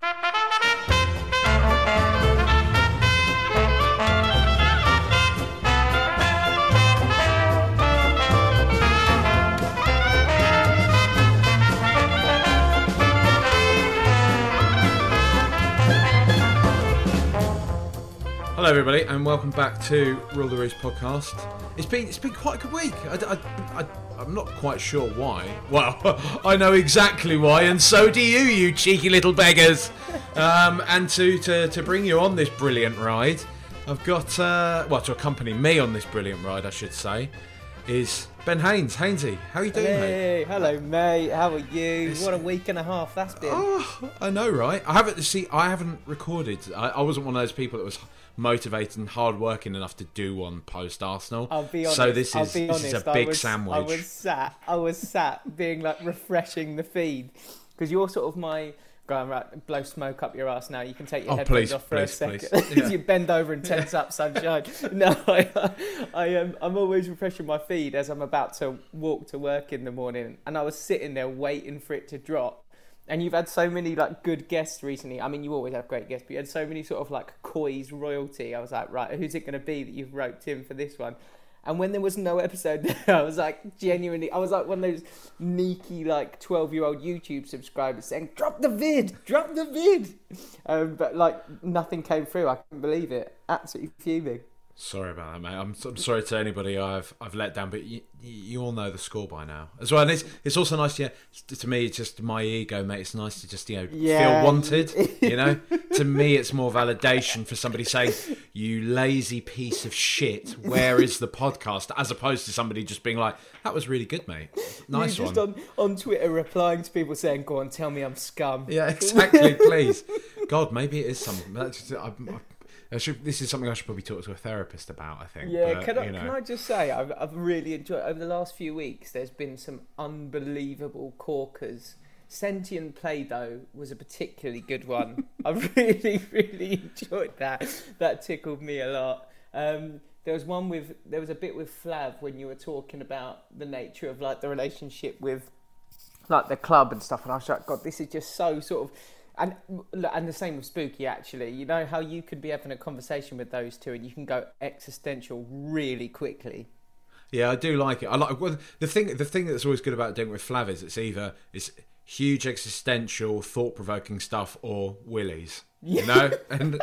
Hello, everybody, and welcome back to Rule the Roost podcast. It's been it's been quite a good week. I, I, I, am not quite sure why. Well, I know exactly why, and so do you, you cheeky little beggars. Um, and to, to to bring you on this brilliant ride, I've got uh, well to accompany me on this brilliant ride, I should say, is Ben Haynes. Hainesy, how are you doing, mate? Hey, hello, mate. How are you? What a week and a half that's been. Oh, I know, right? I haven't see. I haven't recorded. I, I wasn't one of those people that was motivated and hard working enough to do one post Arsenal. I'll be honest. So this is be this is a I big was, sandwich. I was sat. I was sat being like refreshing the feed because you're sort of my. Go on, right, blow smoke up your ass now. You can take your Oh, headphones off for please, a second. Yeah. you bend over and tense up, sunshine. No, I, I am. Um, I'm always refreshing my feed as I'm about to walk to work in the morning, and I was sitting there waiting for it to drop. And you've had so many like good guests recently. I mean, you always have great guests, but you had so many sort of like Coy's royalty. I was like, right, who's it going to be that you've roped in for this one? And when there was no episode I was like, genuinely, I was like one of those sneaky like twelve year old YouTube subscribers saying, drop the vid, drop the vid. Um, but like nothing came through. I couldn't believe it. Absolutely fuming. Sorry about that, mate. I'm, I'm sorry to anybody I've I've let down, but you, you all know the score by now as well. And it's it's also nice, yeah. To me, it's just my ego, mate. It's nice to just you know Yeah. feel wanted. You know, to me, it's more validation for somebody saying, "You lazy piece of shit, where is the podcast?" As opposed to somebody just being like, "That was really good, mate. Nice one." just on, on Twitter replying to people saying, go on, tell me I'm scum. Yeah, exactly. Please, God, maybe it is something. That's just, I, I, I should, this is something I should probably talk to a therapist about. I think. Yeah, but, can I, you know. can I just say, I've, I've really enjoyed over the last few weeks. There's been some unbelievable corkers. Sentient Play Doh was a particularly good one. I really, really enjoyed that. That tickled me a lot. Um, there was one with there was a bit with Flav when you were talking about the nature of like the relationship with like the club and stuff, and I was like, God, this is just so sort of. And and the same with Spooky actually. You know how you could be having a conversation with those two, and you can go existential really quickly. Yeah, I do like it. I like well, the thing. The thing that's always good about doing it with Flav is it's either it's huge existential, thought provoking stuff or willies. You know, and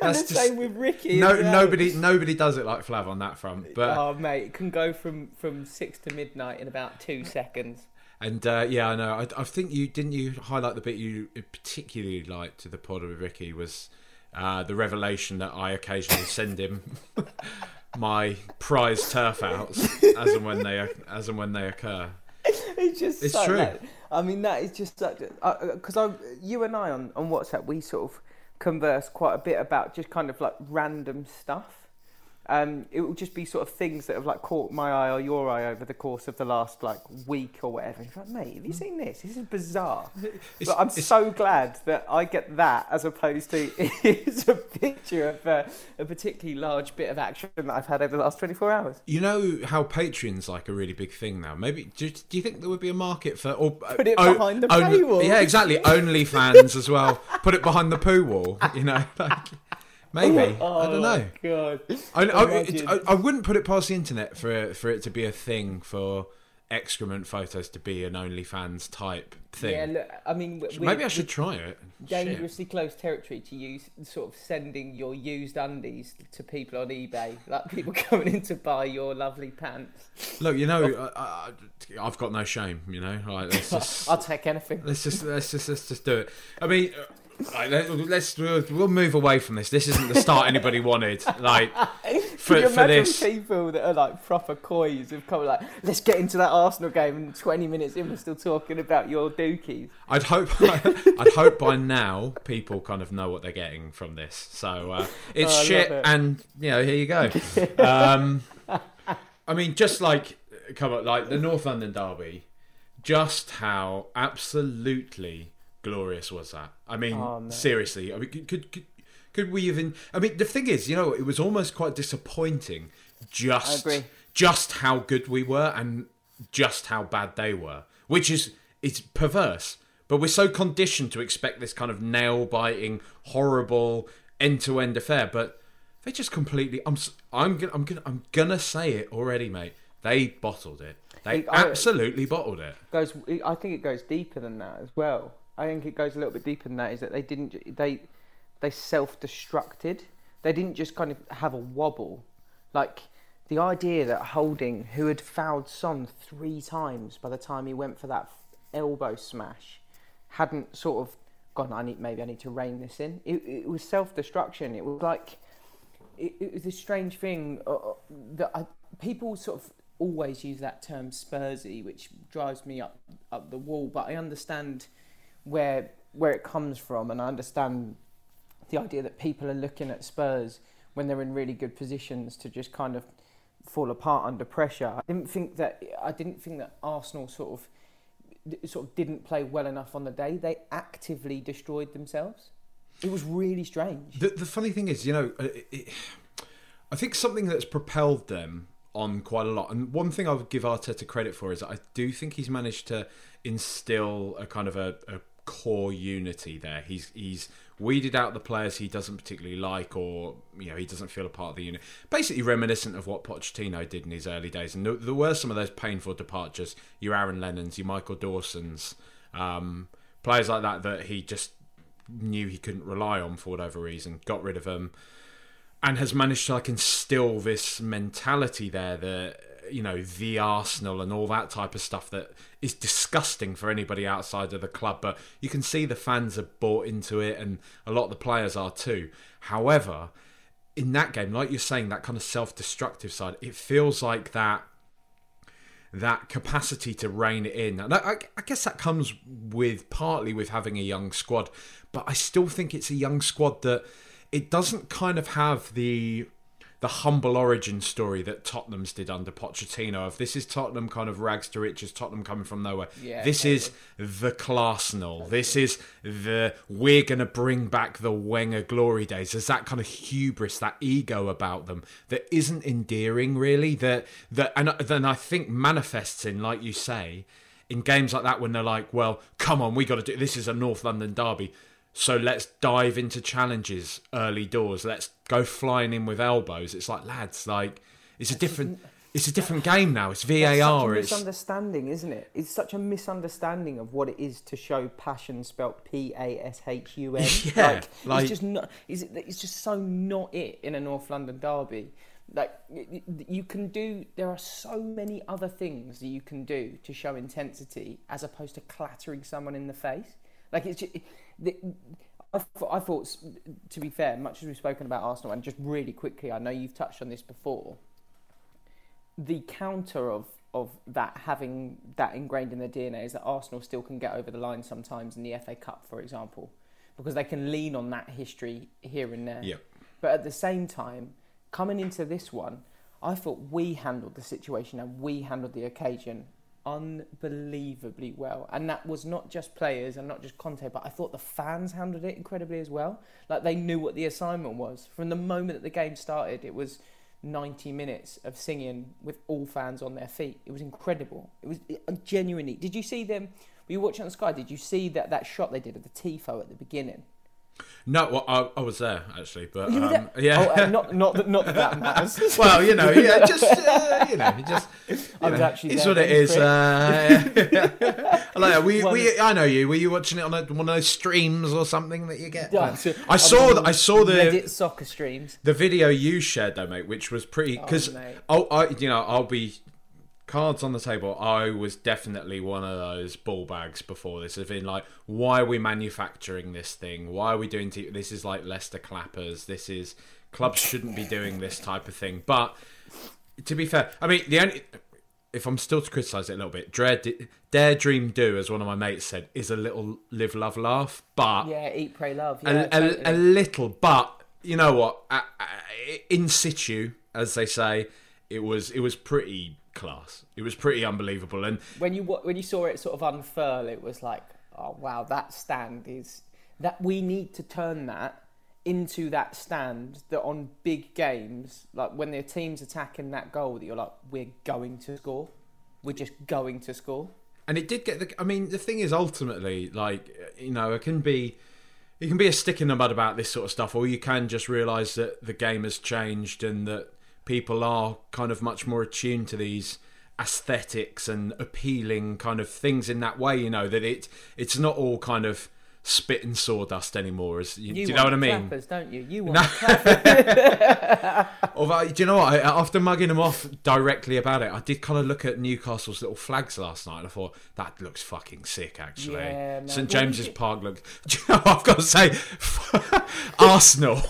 And that's the just same with Ricky. no well. nobody nobody does it like Flav on that front. But Oh mate, it can go from from six to midnight in about two seconds. And uh, yeah, I know. I, I think you didn't you highlight the bit you particularly liked to the pod with Ricky was uh, the revelation that I occasionally send him. My prize turf outs as and when they as and when they occur. It's just It's so, true. I mean, that is just such because I, you and I on on WhatsApp we sort of converse quite a bit about just kind of like random stuff. Um, it will just be sort of things that have like caught my eye or your eye over the course of the last like week or whatever. In fact, mate, have you seen this? This is bizarre. It's- but I'm so glad that I get that as opposed to it's a picture of uh, a particularly large bit of action that I've had over the last 24 hours. You know how Patreon's like a really big thing now. Maybe do, do you think there would be a market for or Put it oh, behind the only- paywall. Yeah, exactly. OnlyFans as well. Put it behind the poo wall. You know, like, maybe I don't know. God. I, I. I, I wouldn't put it past the internet for for it to be a thing for excrement photos to be an OnlyFans type thing. Yeah, look, I mean, maybe I should try it. Shit. dangerously close territory to use sort of sending your used undies to people on eBay, like people coming in to buy your lovely pants. Look, you know, I, I, I've got no shame. You know, like, let's just I'll take anything. Let's just let's just let's just do it. I mean, uh, right, let, let's we'll, move away from this. This isn't the start anybody wanted. Like for, you for this. people that are like proper coys have come like, let's get into that Arsenal game, and 20 minutes in, we're still talking about your dookies. I'd hope I'd hope by now people kind of know what they're getting from this. So uh, it's Oh, shit, it. and you know, here you go. Um, I mean, just like come on, like the North London derby, just how absolutely glorious was that? I mean, Oh, seriously, I mean, could, could could we even? I mean, the thing is, you know, it was almost quite disappointing. Just just how good we were and just how bad they were, which is it's perverse. But we're so conditioned to expect this kind of nail biting, horrible end to end affair. But they just completely. I'm I'm gonna I'm gonna I'm gonna say it already, mate. They bottled it. They I- absolutely bottled it. goes I think it goes deeper than that as well. I think it goes a little bit deeper than that is that they didn't they they self-destructed. They didn't just kind of have a wobble. Like the idea that Holding who had fouled Son 3 times by the time he went for that elbow smash hadn't sort of gone I need maybe I need to rein this in. It, it was self-destruction. It was like it, it was this strange thing uh, uh, that I, people sort of always use that term Spursy, which drives me up up the wall. But I understand where where it comes from, and I understand the idea that people are looking at Spurs when they're in really good positions to just kind of fall apart under pressure. I didn't think that I didn't think that Arsenal sort of sort of didn't play well enough on the day. They actively destroyed themselves. It was really strange. The, the funny thing is, you know, it, it, I think something that's propelled them on quite a lot, and one thing I would give Arteta credit for is I do think he's managed to instill a kind of a, a core unity there. He's he's weeded out the players he doesn't particularly like, or you know, he doesn't feel a part of the unit. Basically, reminiscent of what Pochettino did in his early days, and there, there were some of those painful departures. Your Aaron Lennons, your Michael Dawsons, um, players like that that he just knew he couldn't rely on for whatever reason, got rid of them, and has managed to like instill this mentality there that you know the Arsenal and all that type of stuff that is disgusting for anybody outside of the club. But you can see the fans have bought into it, and a lot of the players are too. However, in that game, like you're saying, that kind of self-destructive side, it feels like that that capacity to rein it in. And I, I guess that comes with partly with having a young squad, but I still think it's a young squad that it doesn't kind of have the the humble origin story that Tottenham's did under Pochettino. Of this is Tottenham kind of rags to riches, Tottenham coming from nowhere. Yeah, this is the Arsenal. This is the we're going to bring back the Wenger glory days. There's that kind of hubris, that ego about them that isn't endearing, really. That that and then I think manifests in, like you say, in games like that when they're like, "Well, come on, we got to do this. Is a North London derby." So let's dive into challenges early doors. Let's go flying in with elbows. It's like lads, like it's a different, it's a different game now. It's VAR. It's misunderstanding, isn't it? It's such a misunderstanding of what it is to show passion spelt P A S H U N. Yeah, like, like- it's just not. Is it? It's just so not it in a North London derby. Like you can do. There are so many other things that you can do to show intensity as opposed to clattering someone in the face. Like it's. Just, the, I, thought- I thought, to be fair, much as we've spoken about Arsenal, and just really quickly, I know you've touched on this before the counter of of that having that ingrained in their DNA is that Arsenal still can get over the line sometimes in the FA Cup, for example, because they can lean on that history here and there. Yep. But at the same time, coming into this one, I thought we handled the situation and we handled the occasion unbelievably well. And that was not just players and not just Conte, but I thought the fans handled it incredibly as well. Like they knew what the assignment was. From the moment that the game started, it was 90 minutes of singing with all fans on their feet. It was incredible. It was it, genuinely. Did you see them? Were you watching on the Sky? Did you see that, that shot they did of the tifo at the beginning? No, well, I, I was there actually, but um, yeah. Oh, uh, not not that not that, that matters. well, you know, yeah, just uh, you know, just. You I was know, actually it's there what it is. Uh, I like. We, we, I know you. Were you watching it on a, one of those streams or something that you get? Yeah, so- I saw. the, I saw the Reddit soccer streams. the video you shared though, mate, which was pretty because oh, I, you know, I'll be cards on the table. I was definitely one of those ball bags before this. Have been like, why are we manufacturing this thing? Why are we doing? T- this is like Leicester clappers. This is clubs shouldn't be doing this type of thing. But to be fair, I mean, the only if I'm still to criticise it a little bit, Dare, Dare Dream Do, as one of my mates said, is a little live, love, laugh, but Yeah, eat, pray, love. Yeah, a, a, totally. a little. But you know what? In situ, as they say, it was it was pretty class. It was pretty unbelievable, and when you when you saw it sort of unfurl, it was like, oh wow, that stand is that we need to turn that into that stand that on big games, like when the team's attacking that goal, that you're like, we're going to score, we're just going to score. and it did get the. I mean, the thing is, ultimately, like you know, it can be. You can be a stick in the mud about this sort of stuff, or you can just realise that the game has changed and that people are kind of much more attuned to these aesthetics and appealing kind of things in that way. You know that it it's not all kind of spit and sawdust anymore. As you, do you know what I mean? Clappers, don't you? You want clappers. Although, do you know what? I, after mugging them off directly about it, I did kind of look at Newcastle's little flags last night. and I thought that looks fucking sick. Actually, Yeah, man. St James's you- Park looks. Do you know what I've got to say? Arsenal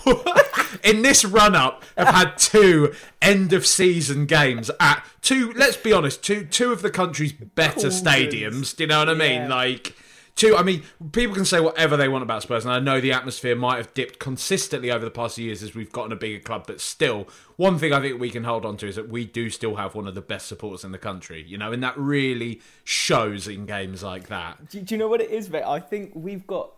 in this run-up have had two end of season games at two. Let's be honest, two two of the country's better stadiums. Do you know what I mean? Yeah. Like. Two, I mean, people can say whatever they want about Spurs, and I know the atmosphere might have dipped consistently over the past years as we've gotten a bigger club, but still, one thing I think we can hold on to is that we do still have one of the best supporters in the country, you know, and that really shows in games like that. do, do you know what it is, mate? I think we've got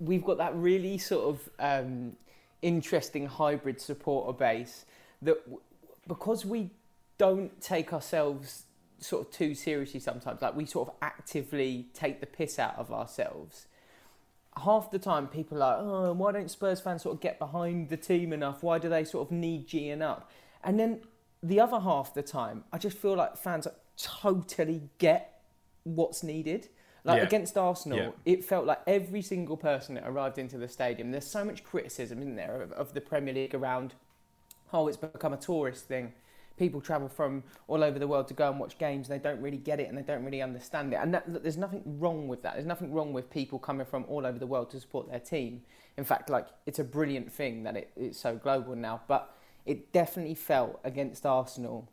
we've got that really sort of um, interesting hybrid supporter base that because we don't take ourselves sort of too seriously sometimes, like we sort of actively take the piss out of ourselves. Half the time, people are like, "Oh, why don't Spurs fans sort of get behind the team enough? Why do they sort of need G'ing up?" And then the other half the time, I just feel like fans totally get what's needed. Like Yeah. against Arsenal, Yeah. it felt like every single person that arrived into the stadium. There's so much criticism, isn't there, of, of the Premier League around, oh, it's become a tourist thing. People travel from all over the world to go and watch games. They don't really get it and they don't really understand it. And that, look, there's nothing wrong with that. There's nothing wrong with people coming from all over the world to support their team. In fact, like it's a brilliant thing that it, it's so global now. But it definitely felt against Arsenal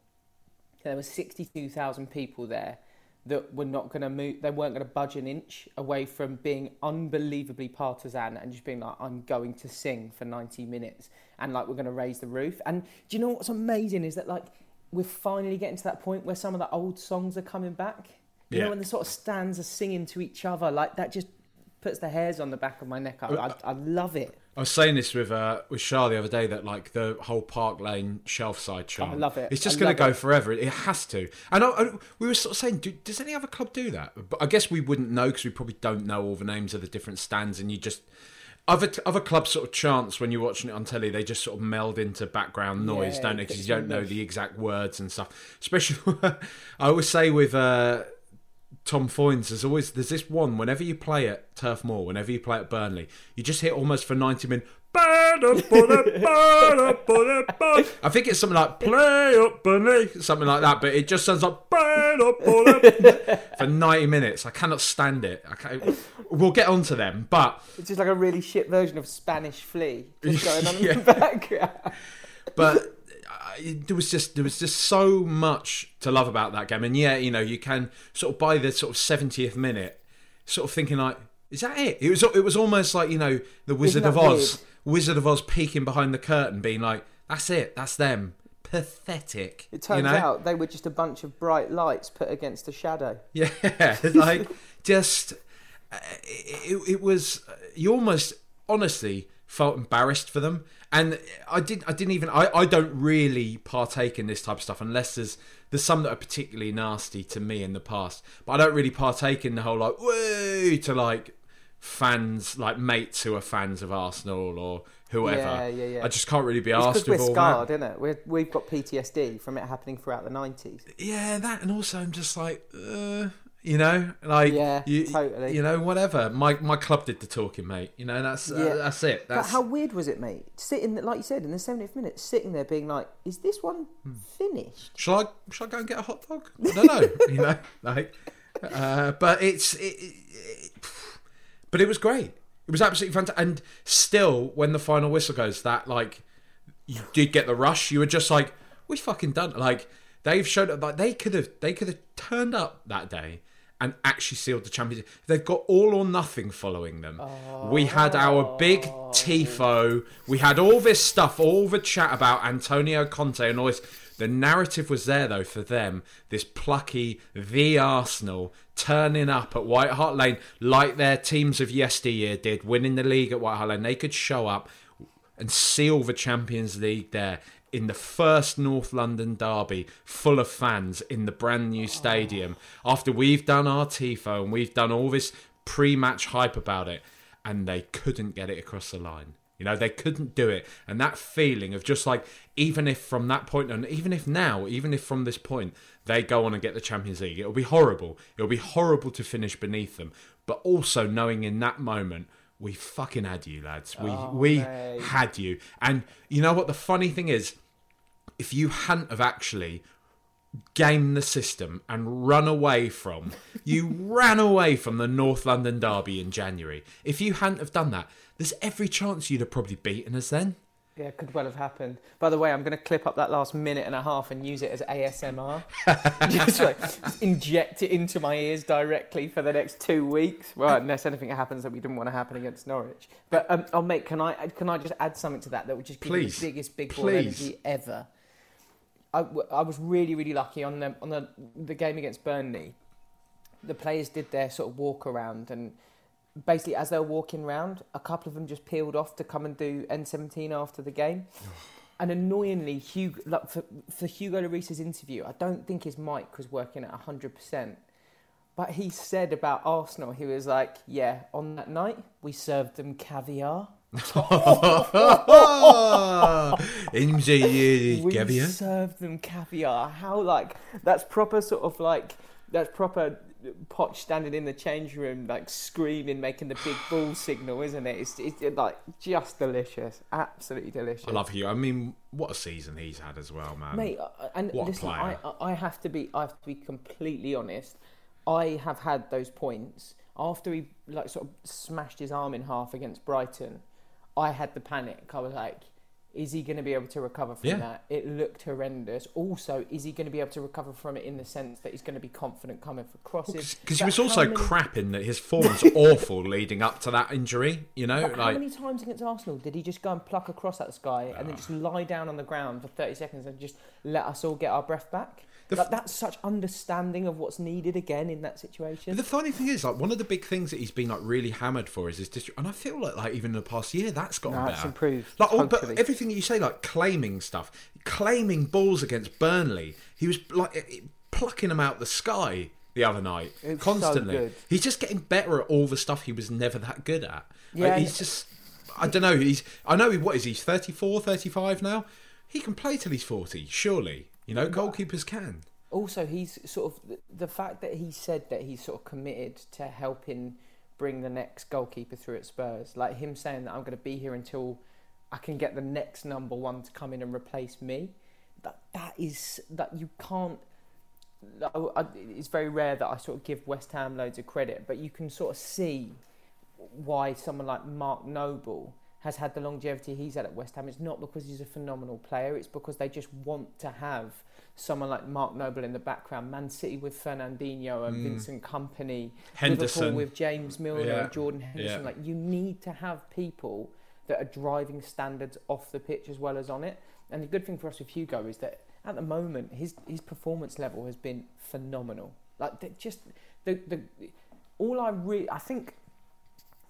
there were 62,000 people there that were not going to move, they weren't going to budge an inch away from being unbelievably partisan and just being like, I'm going to sing for 90 minutes and like we're going to raise the roof. And do you know what's amazing is that like we're finally getting to that point where some of the old songs are coming back. You Yeah. know, when the sort of stands are singing to each other, like that just puts the hairs on the back of my neck. I, uh, I, I love it. I was saying this with uh, with Shah the other day that like the whole Park Lane shelf side chant. I love it. It's just going to go it. forever. It has to. And I, I, we were sort of saying, do, does any other club do that? But I guess we wouldn't know because we probably don't know all the names of the different stands, and you just. Other, other clubs sort of chants when you're watching it on telly, they just sort of meld into background noise, Yeah, don't they? Because you don't know the exact words and stuff. Especially, I always say with uh, Tom Foynes, there's always there's this one whenever you play at Turf Moor, whenever you play at Burnley, you just hit almost for ninety minutes. I think it's something like play up Burnley, something like that, but it just sounds like for ninety minutes. I cannot stand it. I can't, we'll get on to them, but It's just like a really shit version of Spanish Flea just going on Yeah. in the background. but there was just there was just so much to love about that game, and yeah, you know, you can sort of by the sort of seventieth minute, sort of thinking like, is that it? It was it was almost like you know the Wizard of Oz, weird? Wizard of Oz peeking behind the curtain, being like, that's it, that's them. Pathetic. It turns you know? out they were just a bunch of bright lights put against a shadow. Yeah, like just uh, it, it was. You almost honestly felt embarrassed for them, and I didn't I didn't even. I, I don't really partake in this type of stuff unless there's there's some that are particularly nasty to me in the past, but I don't really partake in the whole like woo to like fans like mates who are fans of Arsenal or whoever. Yeah, yeah, yeah. I just can't really be It's asked with we're all that. scarred, isn't it? We're, we've got PTSD from it happening throughout the 90s. yeah, that, and also I'm just like, uh, you know, like, Yeah, you, totally. you know, whatever. My my club did the talking, mate. You know, that's uh, that's it. But how weird was it, mate? Sitting, like you said, in the 70th minute, sitting there being like, is this one Hmm. finished? shall I shall I go and get a hot dog? I don't know, you know, like, uh, but it's it, it, it, but it was great. It was absolutely fantastic, and still, when the final whistle goes, that like you did get the rush, you were just like, we fucking done. Like they've showed up. Like they could have, they could have turned up that day and actually sealed the championship. They've got all or nothing following them. We had our big oh. tifo. We had all this stuff, all the chat about Antonio Conte and all this. The narrative was there though for them. This plucky the Arsenal turning up at White Hart Lane like their teams of yesteryear did, winning the league at White Hart Lane. They could show up and seal the Champions League there in the first North London derby, full of fans in the brand new stadium. After we've done our tifo and we've done all this pre-match hype about it, and they couldn't get it across the line. You know, they couldn't do it. And that feeling of just like, even if from that point on, even if now, even if from this point, they go on and get the Champions League, it'll be horrible. It'll be horrible to finish beneath them. But also knowing in that moment, we fucking had you, lads. We Oh, we mate. had you. And you know what the funny thing is? If you hadn't have actually gamed the system and run away from you ran away from the North London derby in January. If you hadn't have done that, there's every chance you'd have probably beaten us then. Yeah, could well have happened. By the way, I'm going to clip up that last minute and a half and use it as ASMR. just like inject it into my ears directly for the next two weeks. Well, unless anything happens that we didn't want to happen against Norwich. But um, oh mate, can I can I just add something to that that would just give Please. you the biggest big ball Please. energy ever? I, I was really really lucky on the on the the game against Burnley. The players did their sort of walk around and basically as they were walking round, a couple of them just peeled off to come and do N17 after the game. And annoyingly, Hugo, like for, for Hugo Lloris's interview, I don't think his mic was working at 100%. But he said about Arsenal, he was like, yeah, on that night, we served them caviar. MJ We Gavier. served them caviar. How, like, that's proper sort of like, that's proper Poch standing in the change room, like screaming, making the big ball signal, isn't it? It's, it's like just delicious. Absolutely delicious. I love Hugh. I mean, what a season he's had as well, man. Mate, uh, and What listen. I I have to be, I have to be completely honest. I have had those points after he like sort of smashed his arm in half against Brighton. I had the panic. I was like, is he going to be able to recover from Yeah. that? It looked horrendous. Also, is he going to be able to recover from it in the sense that he's going to be confident coming for crosses? Because he was also many- crapping that his form was awful leading up to that injury. You know, But how many times against Arsenal did he just go and pluck across at the sky and then ah. just lie down on the ground for 30 seconds and just let us all get our breath back? The like, that's such understanding of what's needed again in that situation. But the funny thing is, like one of the big things that he's been like really hammered for is his district, and I feel like like even in the past year that's gotten No, better. it's improved, Like all, but everything that you say, like claiming stuff, claiming balls against Burnley, he was like eh, plucking them out the sky the other night It's so constantly. good. He's just getting better at all the stuff he was never that good at. Yeah, Like, he's just. I don't know. He's. I know. He, what is he? 34, 35 now. He can play till he's forty. Surely, you know, goalkeepers can. also, he's sort of the, fact that he said that he's sort of committed to helping bring the next goalkeeper through at Spurs. Like him saying that I'm going to be here until I can get the next number one to come in and replace me. That that is that you can't. I- I- It's very rare that I sort of give West Ham loads of credit, but you can sort of see why someone like Mark Noble has had the longevity he's had at West Ham. It's not because he's a phenomenal player. It's because they just want to have someone like Mark Noble in the background. Man City with Fernandinho and Vincent Kompany, Mm. Henderson. Liverpool with James Milner Yeah. and Jordan Henderson. Yeah. Like you need to have people that are driving standards off the pitch as well as on it. And the good thing for us with Hugo is that at the moment his his performance level has been phenomenal. Like just the the all I really I think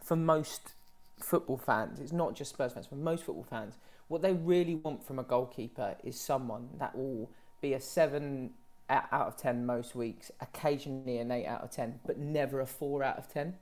for most football fans, it's not just Spurs fans, for most football fans, what they really want from a goalkeeper is someone that will be a seven out of ten most weeks, occasionally an eight out of ten, but never a four out of ten.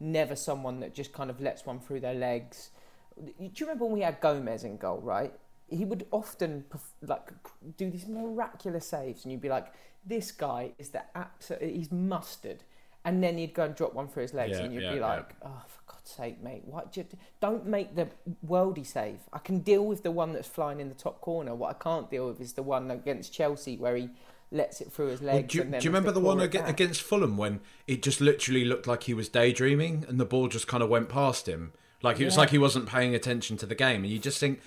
Never someone that just kind of lets one through their legs. Do you remember when we had Gomes in goal, right? He would often like do these miraculous saves, and you'd be like, "This guy is the absolute. He's mustard." And then he'd go and drop one through his legs, Yeah, and you'd yeah, be yeah. like, "Oh, for God's sake, mate! What? Just, don't make the worldy save. I can deal with the one that's flying in the top corner. What I can't deal with is the one against Chelsea where he lets it through his Well, legs. do, you, do you remember to the one claw ag- against Fulham when it just literally looked like he was daydreaming and the ball just kind of went past him? Like it was like he wasn't paying attention to the game, and you just think,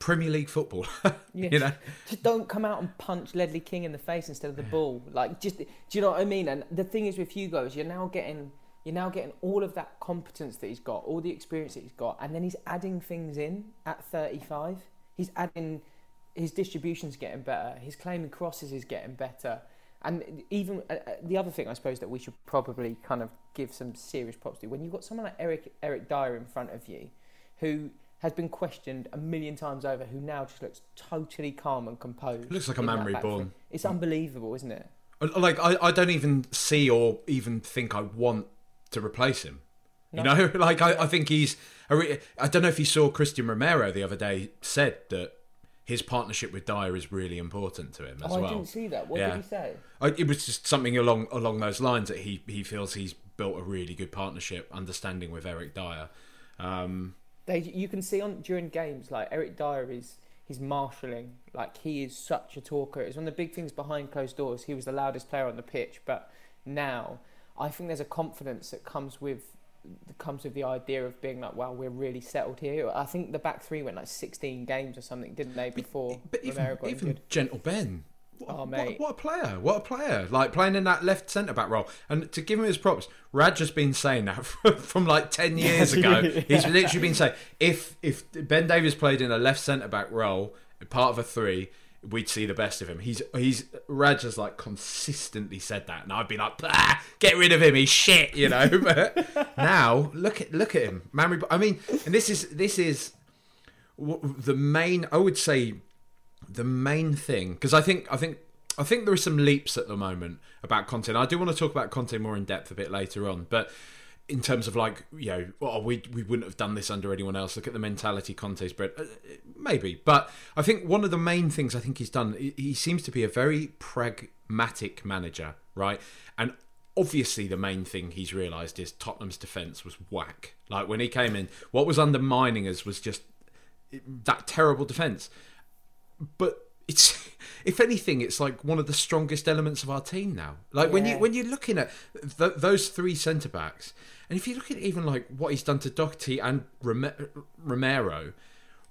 Premier League football. Yeah. you know, Just don't come out and punch Ledley King in the face instead of the ball. Like, just do you know what I mean? And the thing is with Hugo is you're now getting you're now getting all of that competence that he's got, all the experience that he's got, and then he's adding things in at 35. He's adding his distribution's getting better, his claiming crosses is getting better, and even uh, uh, the other thing I suppose that we should probably kind of give some serious props to when you've got someone like Eric Eric Dier in front of you, who has been questioned a million times over, who now just looks totally calm and composed. Looks like a man reborn. It's unbelievable, isn't it? like I, I don't even see or even think I want to replace him. You know, like I, I think he's. Re- I don't know if you saw Cristian Romero the other day said that his partnership with Dier is really important to him as oh, well. I didn't see that. What Yeah. did he say? I, it was just something along along those lines that he he feels he's built a really good partnership, understanding with Eric Dier. Um, They, you can see on during games like Eric Dier is he's marshalling like he is such a talker. It's one of the big things behind closed doors. He was the loudest player on the pitch, but now I think there's a confidence that comes with that comes with the idea of being like, wow, we're really settled here. I think the back three went like 16 games or something, didn't they? Before but even, got even injured. Gentle Ben. Oh, what, Oh, what- mate. What, a player! What a player! Like playing in that left centre back role, and to give him his props, Raj has been saying that from, from like ten years ago. He's literally been saying if if Ben Davies played in a left centre back role, part of a three, we'd see the best of him. He's he's Raj has like consistently said that, and I'd be like, get rid of him, he's shit, you know. But now look at look at him, man. I mean, and this is this is the main. I would say the main thing because I think I think I think there are some leaps at the moment about Conte. I do want to talk about Conte more in depth a bit later on, but in terms of like you know, oh, we we wouldn't have done this under anyone else. Look at the mentality Conte's bred, uh, maybe. But I think one of the main things I think he's done. He, seems to be a very pragmatic manager, right? And obviously the main thing he's realised is Tottenham's defence was whack. Like when he came in, what was undermining us was just that terrible defence but it's if anything it's like one of the strongest elements of our team now. Like when you when you're looking at th- those three centre backs and if you look at even like what he's done to Doherty and Rome- Romero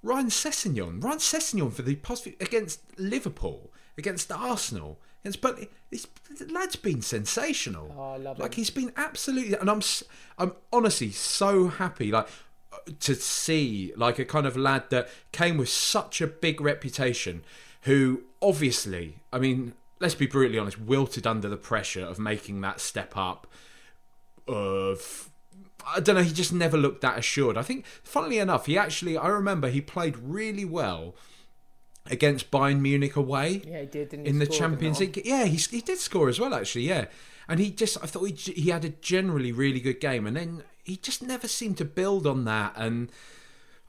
Ryan Sessegnon Ryan Sessegnon for the past few, against Liverpool against Arsenal against but this the lad's been sensational. Oh, I love like him. he's been absolutely and I'm I'm honestly so happy like uh, to see like a kind of lad that came with such a big reputation who obviously I mean let's be brutally honest wilted under the pressure of making that step up of I don't know he just never looked that assured I think funnily enough he actually I remember he played really well against Bayern Munich away Yeah, he did. Didn't he in the Champions? League. Yeah, he, he did score as well, actually. Yeah, and he just I thought he he had a generally really good game, and then he just never seemed to build on that. And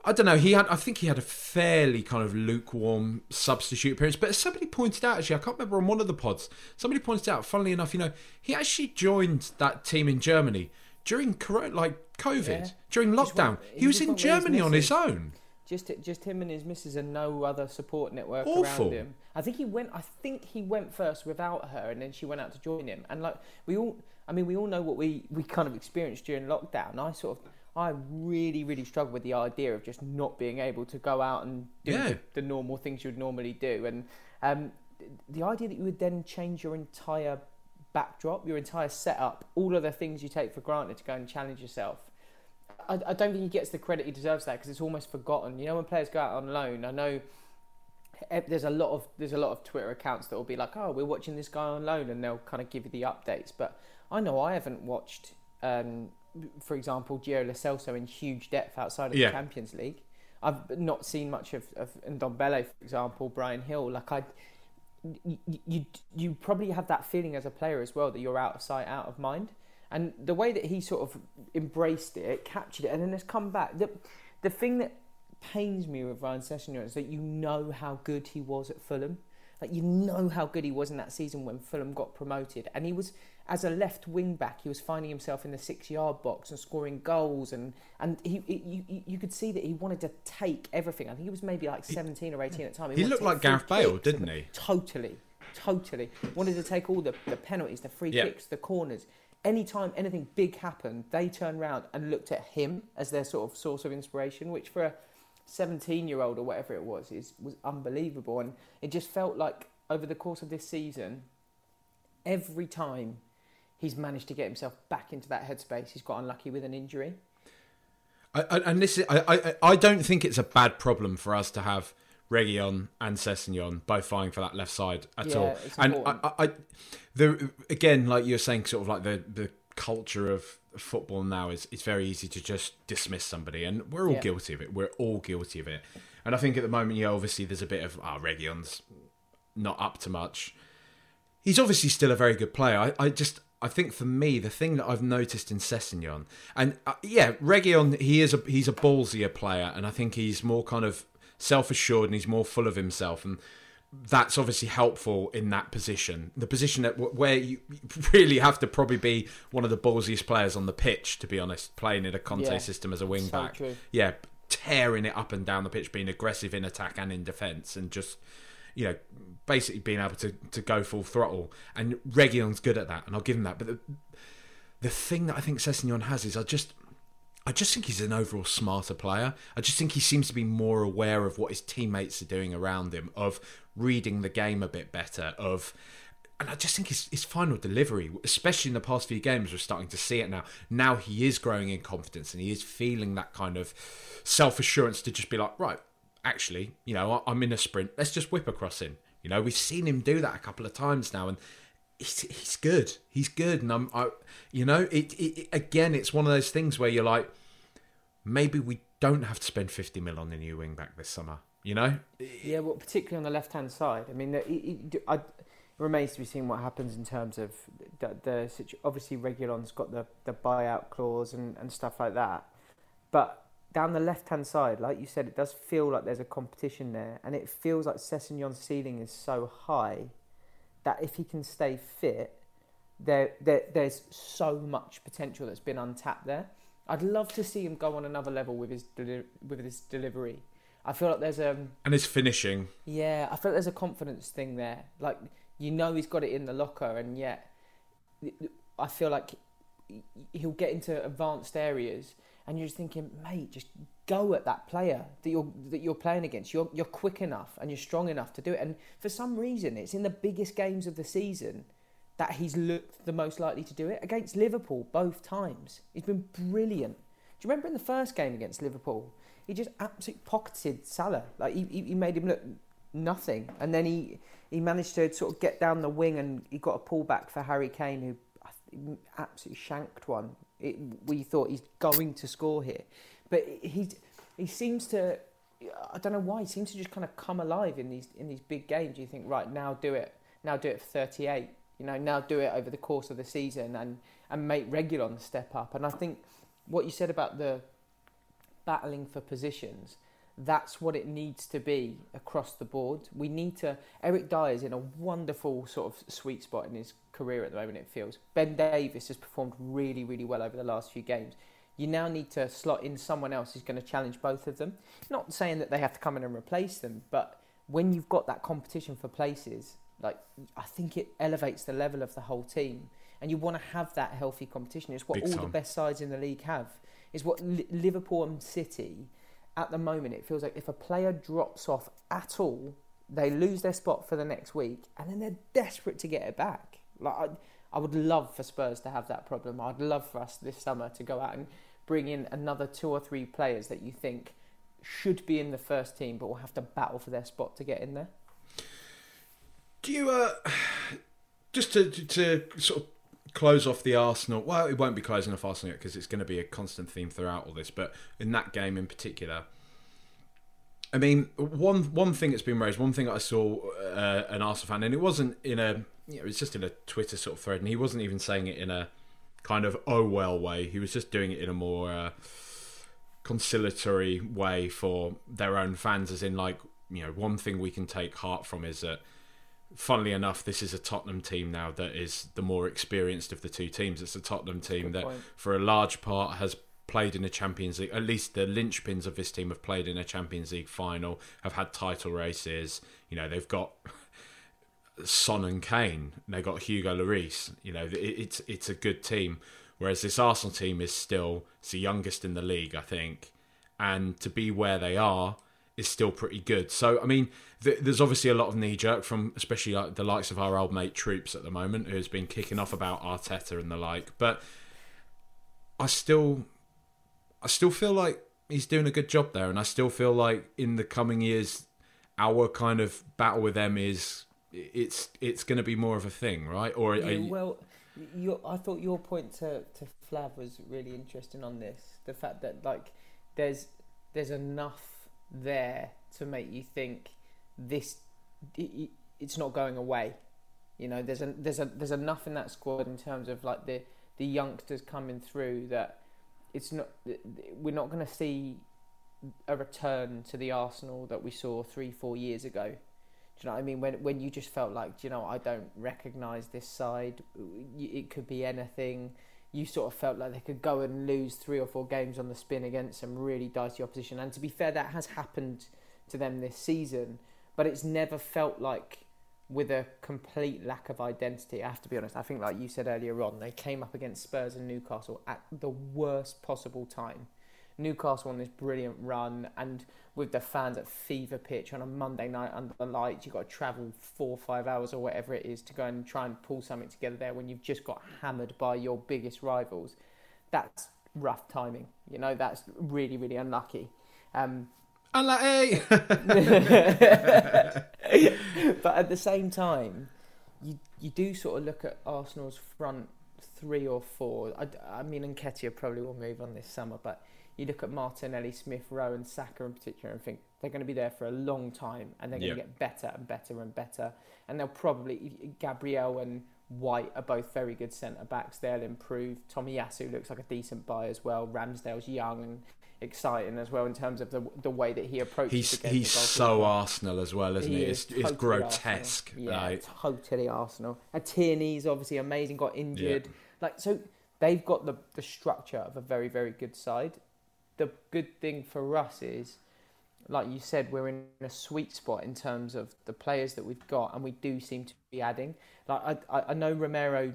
I don't know, he had I think he had a fairly kind of lukewarm substitute appearance. But as somebody pointed out, actually, I can't remember on one of the pods. Somebody pointed out, funnily enough, you know, he actually joined that team in Germany during corona, like COVID, Yeah. during lockdown. he was in went with his Germany on his own. Just just him and his missus and no other support network Awful. around him. I think he went. I think he went first without her, and then she went out to join him. And like we all, I mean, we all know what we we kind of experienced during lockdown. I sort of, I really really struggle with the idea of just not being able to go out and do Yeah. the, the normal things you would normally do. And um, the idea that you would then change your entire backdrop, your entire setup, all of the things you take for granted to go and challenge yourself. I, I don't think he gets the credit he deserves that because it's almost forgotten. You know, when players go out on loan, I know there's a lot of there's a lot of Twitter accounts that will be like, "Oh, we're watching this guy on loan," and they'll kind of give you the updates. But I know I haven't watched, um, for example, Gio Lo Celso in huge depth outside of Yeah. the Champions League. I've not seen much of, of Ndombele, for example, Bryan Gil. Like I, you, you you probably have that feeling as a player as well that you're out of sight, out of mind. And the way that he sort of embraced it, captured it, and then has come back. The the thing that pains me with Ryan Sessegnon is that you know how good he was at Fulham. Like you know how good he was in that season when Fulham got promoted, and he was as a left wing back. He was finding himself in the six yard box and scoring goals, and and he, he you, you could see that he wanted to take everything. I think he was maybe like seventeen or eighteen at the time. He wanted looked like Gareth Bale, didn't he? Totally, totally. Wanted to take all the, the penalties, the free Yeah. kicks, the corners. Anytime anything big happened, they turned round and looked at him as their sort of source of inspiration, which for a 17 year old or whatever it was is was unbelievable and it just felt like over the course of this season every time he's managed to get himself back into that headspace he's got unlucky with an injury I, I, and this is, I, I I don't think it's a bad problem for us to have Reguilon and Sessegnon both vying for that left side at Yeah, all. And I. I, I, the again, like you're saying, sort of like the the culture of football now is it's very easy to just dismiss somebody, and we're all Yeah. guilty of it. We're all guilty of it. And I think at the moment, yeah, obviously there's a bit of ah, Reguilon's not up to much. He's obviously still a very good player. I, I just I think for me the thing that I've noticed in Sessegnon and uh, yeah, Reguilon he is a he's a ballsier player and I think he's more kind of self-assured and he's more full of himself and that's obviously helpful in that position. The position that where you really have to probably be one of the ballsiest players on the pitch to be honest, playing in a Conte Yeah, system as a wing so back. true. Yeah, tearing it up and down the pitch, being aggressive in attack and in defence and just you know, basically being able to, to go full throttle. And Reguilon's good at that, and I'll give him that. But the, the thing that I think Sessegnon has is I just I just think he's an overall smarter player. I just think he seems to be more aware of what his teammates are doing around him, of reading the game a bit better, of and I just think his, his final delivery, especially in the past few games, we're starting to see it now. Now he is growing in confidence and he is feeling that kind of self assurance to just be like, right, actually, you know, I'm in a sprint. Let's just whip across him. You know, we've seen him do that a couple of times now, and he's, he's good. He's good, and I'm, I, you know, it, it, again, it's one of those things where you're like, maybe we don't have to spend 50 mil on the new wing back this summer. You know, Yeah, well, particularly on the left hand side. I mean, it, it, I, it remains to be seen what happens in terms of the, the obviously Reguilon's got the, the buyout clause and, and stuff like that, but down the left hand side, like you said, it does feel like there's a competition there, and it feels like Sessegnon's ceiling is so high that if he can stay fit, there, there there's so much potential that's been untapped there. I'd love to see him go on another level with his deli- with his delivery. I feel like there's a and his finishing. yeah, I feel like there's a confidence thing there. Like you know he's got it in the locker, and yet I feel like he'll get into advanced areas, and you're just thinking, mate, just go at that player that you're that you're playing against. You're you're quick enough and you're strong enough to do it. And for some reason, it's in the biggest games of the season that he's looked the most likely to do it against Liverpool both times. He's been brilliant. Do you remember in the first game against Liverpool? He just absolutely pocketed Salah. Like he, he made him look nothing, and then he he managed to sort of get down the wing, and he got a pullback for Harry Kane, who absolutely shanked one. It, we thought he's going to score here, but he he seems to. I don't know why he seems to just kind of come alive in these in these big games. You think right now do it now do it for 38. You know now do it over the course of the season and and make Reguilon step up. And I think what you said about the battling for positions, that's what it needs to be across the board. We need to. Eric Dier is in a wonderful sort of sweet spot in his career at the moment. It feels Ben Davies has performed really, really well over the last few games. You now need to slot in someone else who's going to challenge both of them. Not saying that they have to come in and replace them, but when you've got that competition for places, like I think it elevates the level of the whole team, and you want to have that healthy competition. It's what Big all the best sides in the league have. It's what Liverpool and City at the moment. It feels like if a player drops off at all, they lose their spot for the next week, and then they're desperate to get it back. Like I, I would love for Spurs to have that problem. I'd love for us this summer to go out and bring in another two or three players that you think should be in the first team, but will have to battle for their spot to get in there. Do you uh, just to to, to sort of close off the Arsenal? Well, it won't be closing off Arsenal because it's going to be a constant theme throughout all this. But in that game in particular, I mean, one one thing that's been raised, one thing I saw uh, an Arsenal fan, and it wasn't in a, you know, it was just in a Twitter sort of thread, and he wasn't even saying it in a kind of oh well way. He was just doing it in a more uh, conciliatory way for their own fans, as in like you know, one thing we can take heart from is that funnily enough, this is a Tottenham team now that is the more experienced of the two teams. It's a Tottenham team Good that, point. for a large part, has played in a Champions League. At least the linchpins of this team have played in a Champions League final, have had title races. You know, they've got Son and Kane. They got Hugo Lloris. You know, it, it's it's a good team. Whereas this Arsenal team is still it's the youngest in the league, I think, and to be where they are is still pretty good. So I mean, there's obviously a lot of knee jerk from especially like the likes of our old mate Troopz at the moment, who's been kicking off about Arteta and the like. But I still, I still feel like he's doing a good job there, and I still feel like in the coming years, our kind of battle with them is it's it's going to be more of a thing, right? Or yeah, well, your, I thought your point to to Flav was really interesting on this. The fact that like there's there's enough there to make you think this it, it's not going away. You know, there's a there's a there's enough in that squad in terms of like the the youngsters coming through that it's not we're not going to see a return to the Arsenal that we saw three four years ago. Do you know what I mean? When when you just felt like, you know, I don't recognise this side. It could be anything. You sort of felt like they could go and lose three or four games on the spin against some really dicey opposition. And to be fair, that has happened to them this season. But it's never felt like with a complete lack of identity. I have to be honest. I think, like you said earlier on, they came up against Spurs and Newcastle at the worst possible time. Newcastle on this brilliant run, and with the fans at fever pitch on a Monday night under the lights, you've got to travel four or five hours or whatever it is to go and try and pull something together there when you've just got hammered by your biggest rivals. That's rough timing. You know, that's really, really unlucky. Um, unlucky. but at the same time, you you do sort of look at Arsenal's front three or four. I, I mean, Nketiah probably will move on this summer, but you look at Martinelli, Smith Rowe, and Saka in particular, and think they're going to be there for a long time, and they're going yep. to get better and better and better. And they'll probably Gabriel and White are both very good centre backs. They'll improve. Tommy Tomiyasu looks like a decent buy as well. Ramsdale's young and exciting as well in terms of the the way that he approaches. He's the game he's so Arsenal as well, isn't he? Is it's, totally grotesque. Arsenal. Yeah, like. totally Arsenal. And Tierney's obviously amazing. Got injured. Yeah. Like so, they've got the the structure of a very very good side. The good thing for us is. Like you said, we're in a sweet spot in terms of the players that we've got, and we do seem to be adding. Like I, I know Romero,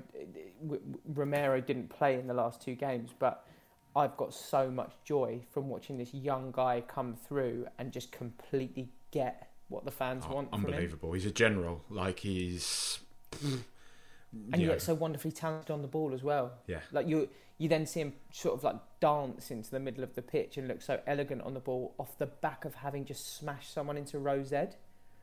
Romero didn't play in the last two games, but I've got so much joy from watching this young guy come through and just completely get what the fans oh, want. Unbelievable. He's a general. Like he's. and yet so wonderfully talented on the ball as well. Yeah. Like you, you then see him sort of like dance into the middle of the pitch and look so elegant on the ball off the back of having just smashed someone into Rose Ed.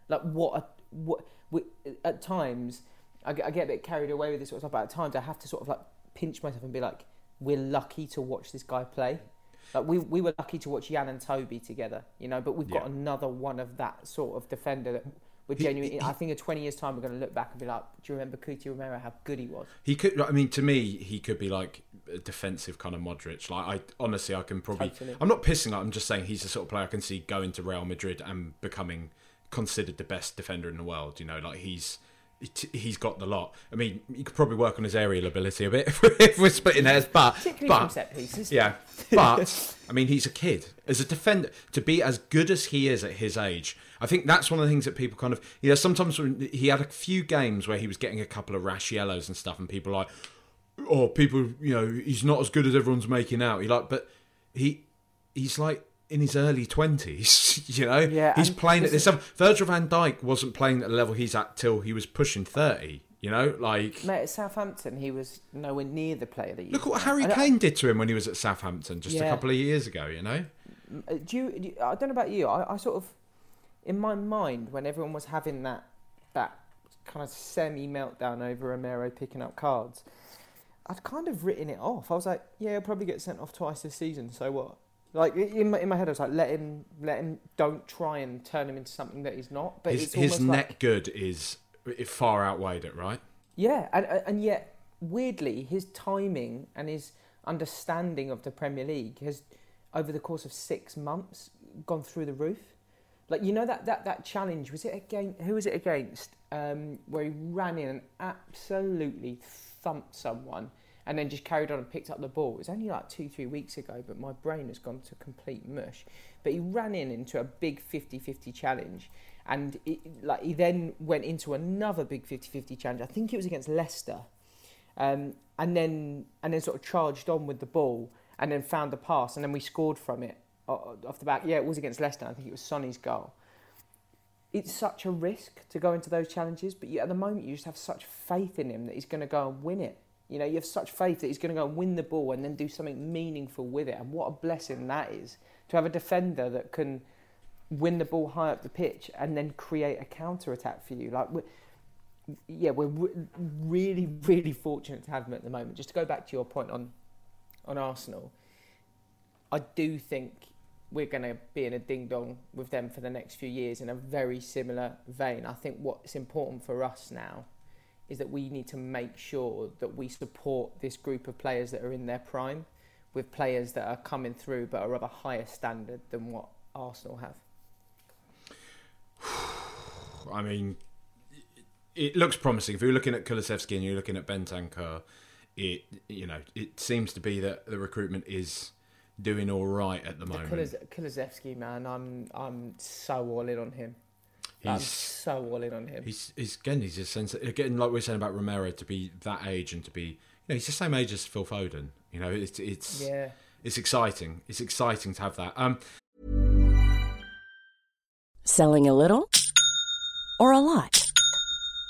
Like what a what. We, at times, I get, I get a bit carried away with this sort of stuff. But at times, I have to sort of like pinch myself and be like we're lucky to watch this guy play. Like we we were lucky to watch Jan and Toby together, you know, but we've got yeah. another one of that sort of defender that we're genuinely. I think in 20 years' time, we're going to look back and be like, "Do you remember Cuti Romero? How good he was." He could. I mean, to me, he could be like a defensive kind of Modric. Like, I honestly, I can probably. Totally. I'm not pissing. I'm just saying he's the sort of player I can see going to Real Madrid and becoming considered the best defender in the world. You know, like he's he's got the lot. I mean, he could probably work on his aerial ability a bit if we're splitting hairs, but but set pieces. yeah, but I mean, he's a kid as a defender to be as good as he is at his age. I think that's one of the things that people kind of you know sometimes he had a few games where he was getting a couple of rash yellows and stuff, and people like, oh, people, you know, he's not as good as everyone's making out. He like, but he he's like in his early twenties. You know, yeah, he's playing at this level. Virgil Van Dijk wasn't playing at the level he's at till he was pushing thirty. You know, like mate at Southampton, he was nowhere near the player that you. Look what Harry Kane did to him when he was at Southampton just yeah. a couple of years ago. You know. Uh, do you, do you, I don't know about you. I, I sort of, in my mind, when everyone was having that that kind of semi meltdown over Romero picking up cards, I'd kind of written it off. I was like, yeah, he'll probably get sent off twice this season. So what? Like in my, in my head, I was like, let him, let him. Don't try and turn him into something that he's not. But his, his net like, good is it far outweighed it, right? Yeah, and and yet weirdly, his timing and his understanding of the Premier League has, over the course of six months, gone through the roof. Like you know that that that challenge was it again? Who was it against? Um, where he ran in and absolutely thumped someone and then just carried on and picked up the ball. It was only like two, three weeks ago, but my brain has gone to complete mush. But he ran in into a big 50-50 challenge, and it, like he then went into another big 50-50 challenge. I think it was against Leicester, um, and then and then sort of charged on with the ball, and then found the pass, and then we scored from it. off the back. Yeah, it was against Leicester. I think it was Sonny's goal. It's such a risk to go into those challenges, but at the moment you just have such faith in him that he's going to go and win it. You know, you have such faith that he's going to go and win the ball and then do something meaningful with it. And what a blessing that is to have a defender that can win the ball high up the pitch and then create a counter attack for you. Like, we're, yeah, we're re- really, really fortunate to have him at the moment. Just to go back to your point on on Arsenal, I do think we're going to be in a ding dong with them for the next few years in a very similar vein. I think what's important for us now is that we need to make sure that we support this group of players that are in their prime with players that are coming through but are of a higher standard than what Arsenal have. I mean, it looks promising. If you're looking at Kulusevski and you're looking at Bentancur, it you know it seems to be that the recruitment is doing all right at the, the moment. Kulusevski, man, I'm I'm so all in on him. He's I'm so all in on him. He's, he's again he's a sense again like we are saying about Romero to be that age and to be you know he's the same age as Phil Foden. You know it's it's yeah. it's exciting. It's exciting to have that. Um, selling a little or a lot.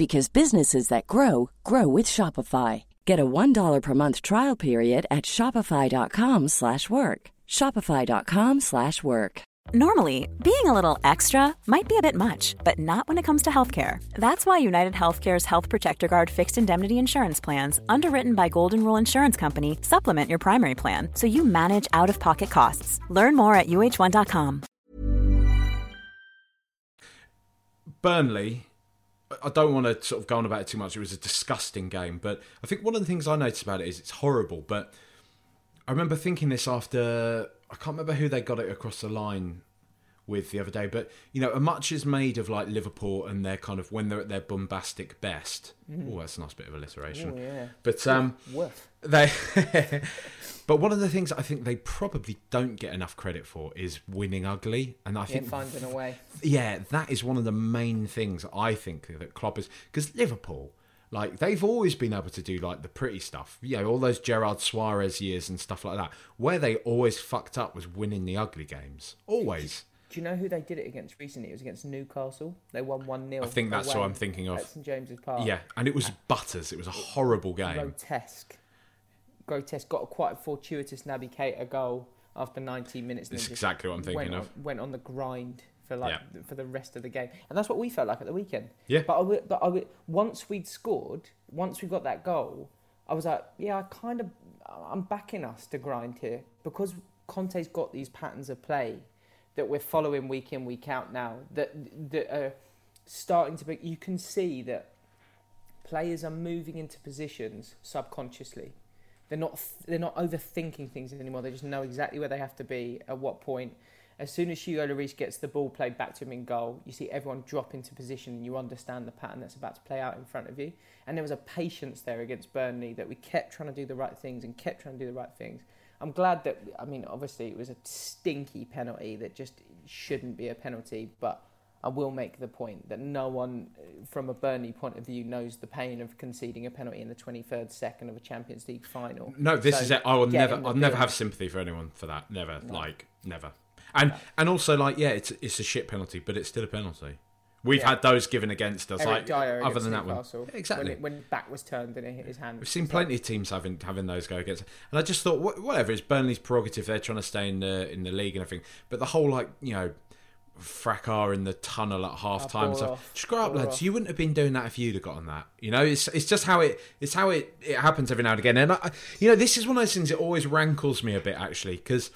because businesses that grow grow with Shopify. Get a $1 per month trial period at shopify.com/work. shopify.com/work. Normally, being a little extra might be a bit much, but not when it comes to healthcare. That's why United Healthcare's Health Protector Guard fixed indemnity insurance plans, underwritten by Golden Rule Insurance Company, supplement your primary plan so you manage out-of-pocket costs. Learn more at uh1.com. Burnley I don't want to sort of go on about it too much. It was a disgusting game, but I think one of the things I noticed about it is it's horrible. But I remember thinking this after I can't remember who they got it across the line with the other day, but you know, a much is made of like Liverpool and their kind of when they're at their bombastic best. Mm. Oh, that's a nice bit of alliteration. Ooh, yeah. But um, they But one of the things I think they probably don't get enough credit for is winning ugly, and I think finding a way. Yeah, that is one of the main things I think that Klopp is because Liverpool, like they've always been able to do like the pretty stuff, you know, all those Gerrard Suarez years and stuff like that. Where they always fucked up was winning the ugly games, always. Do you know who they did it against recently? It was against Newcastle. They won 1 0. I think that's what I'm thinking of. At St James's Park. Yeah, and it was butters. It was a horrible game. Grotesque grotesque. Got a quite a fortuitous Naby Keita goal after 19 minutes. That's exactly what I'm thinking went of. On, went on the grind for like yeah. for the rest of the game, and that's what we felt like at the weekend. Yeah. But I, but I, once we'd scored, once we got that goal, I was like, yeah, I kind of, I'm backing us to grind here because Conte's got these patterns of play that we're following week in week out now that that are starting to be. You can see that players are moving into positions subconsciously they're not they're not overthinking things anymore. They just know exactly where they have to be at what point. As soon as Hugo Lloris gets the ball played back to him in goal, you see everyone drop into position and you understand the pattern that's about to play out in front of you. And there was a patience there against Burnley that we kept trying to do the right things and kept trying to do the right things. I'm glad that, I mean, obviously it was a stinky penalty that just shouldn't be a penalty, but I will make the point that no one, uh, from a Burnley point of view, knows the pain of conceding a penalty in the 23rd second of a Champions League final. No, this so is it. I will never, I'll never have sympathy for anyone for that. Never, no. like, never. And no. and also, like, yeah, it's it's a shit penalty, but it's still a penalty. We've yeah. had those given against us, Eric like Dier other than that Newcastle, one. exactly. When, it, when, back was turned and it hit his hand. We've seen plenty of teams having having those go against, and I just thought, whatever, it's Burnley's prerogative. They're trying to stay in the in the league and everything, but the whole like you know fracas in the tunnel at half ah, time. So screw up, lads. Off. You wouldn't have been doing that if you'd have gotten that. You know, it's it's just how it it's how it, it happens every now and again. And I, you know, this is one of those things that always rankles me a bit actually because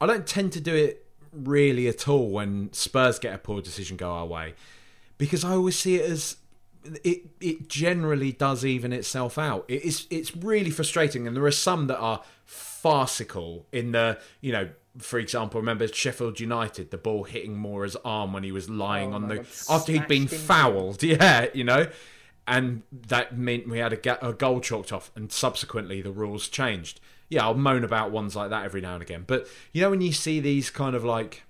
I don't tend to do it really at all when Spurs get a poor decision go our way because I always see it as it it generally does even itself out. It is it's really frustrating, and there are some that are farcical in the you know. For example, remember Sheffield United, the ball hitting Moura's arm when he was lying Oh on the God, after he'd been fouled. Yeah, you know, and that meant we had a, ga- a goal chalked off, and subsequently the rules changed. Yeah, I'll moan about ones like that every now and again, but you know when you see these kind of like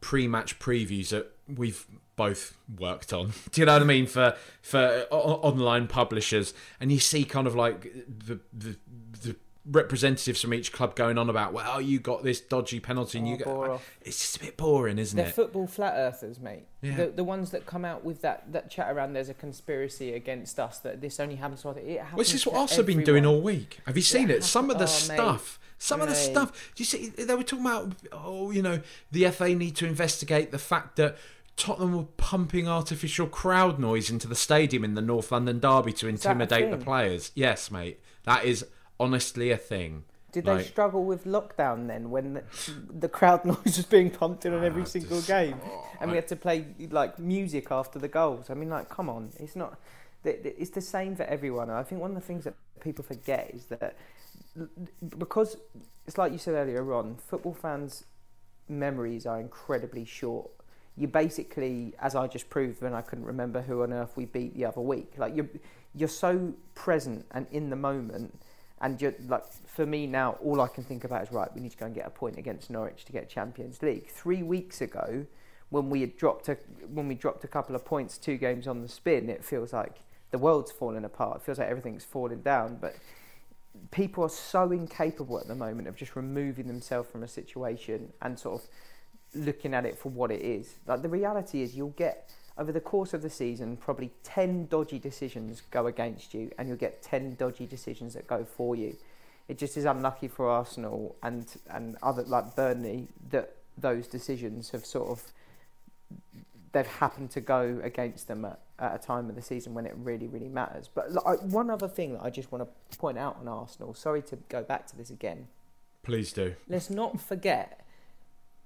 pre-match previews that we've both worked on. Do you know what I mean for for o- online publishers, and you see kind of like the the, the representatives from each club going on about, well, you got this dodgy penalty, and Oh, you off. It's just a bit boring, isn't it? They're it? football flat earthers, mate. Yeah. The, the ones that come out with that, that chat around there's a conspiracy against us that this only happens to us. It happens Which is what Arsenal have been doing all week. Have you seen Yeah, it? Some of the oh, mate. stuff. Some of the stuff. Do you see? They were talking about, oh, you know, the FA need to investigate the fact that Tottenham were pumping artificial crowd noise into the stadium in the North London derby to intimidate the players. Yes, mate. That is honestly a thing. Did Like- they struggle with lockdown then when the, the crowd noise was being pumped in on every Ah, single just- game? oh, and we had to play like music after the goals. I mean, like, come on, it's not. It's the same for everyone. I think one of the things that people forget is that because it's like you said earlier, Ron, football fans' memories are incredibly short. You basically, as I just proved when I couldn't remember who on earth we beat the other week, like you're you're so present and in the moment, and you're like for me now, all I can think about is right. We need to go and get a point against Norwich to get Champions League. Three weeks ago, when we had dropped a when we dropped a couple of points, two games on the spin, it feels like the world's falling apart. It feels like everything's falling down, but people are so incapable at the moment of just removing themselves from a situation and sort of looking at it for what it is. Like the reality is, you'll get over the course of the season probably ten dodgy decisions go against you, and you'll get ten dodgy decisions that go for you. It just is unlucky for Arsenal and and other like Burnley that those decisions have sort of they've happened to go against them at, at a time of the season when it really, really matters. But like, one other thing that I just want to point out on Arsenal, sorry to go back to this again, Please do. let's not forget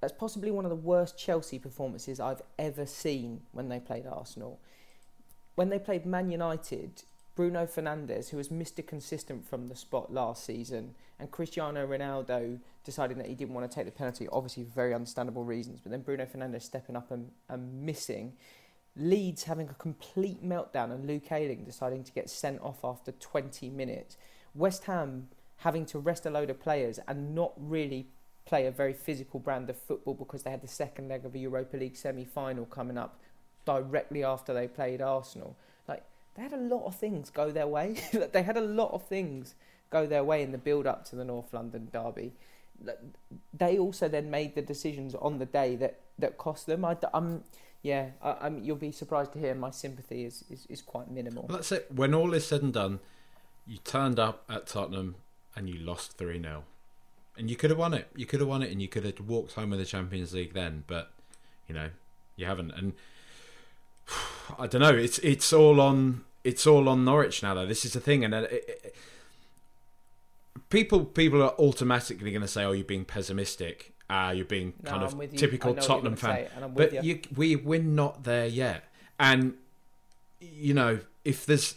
that's possibly one of the worst Chelsea performances I've ever seen when they played Arsenal. When they played Man United, Bruno Fernandes, who was Mr. Consistent from the spot last season, and Cristiano Ronaldo deciding that he didn't want to take the penalty, obviously for very understandable reasons, but then Bruno Fernandes stepping up and, and missing. Leeds having a complete meltdown and Luke Ayling deciding to get sent off after 20 minutes. West Ham having to rest a load of players and not really play a very physical brand of football because they had the second leg of a Europa League semi-final coming up directly after they played Arsenal. Like they had a lot of things go their way. They had a lot of things go their way in the build up to the North London derby. They also then made the decisions on the day that, that cost them. I, am um, yeah, I, I'm, you'll be surprised to hear my sympathy is, is, is quite minimal. Well, that's it. When all is said and done, you turned up at Tottenham and you lost 3 0. And you could have won it. You could have won it and you could have walked home with the Champions League then, but, you know, you haven't. And I don't know. It's it's all on it's all on Norwich now though. This is the thing and uh, it, it, people people are automatically going to say oh you're being pessimistic. Uh, you're being No, kind I'm of. Typical know what you're Tottenham fan. say, and I'm with but you. you, we we're not there yet. And you know, if there's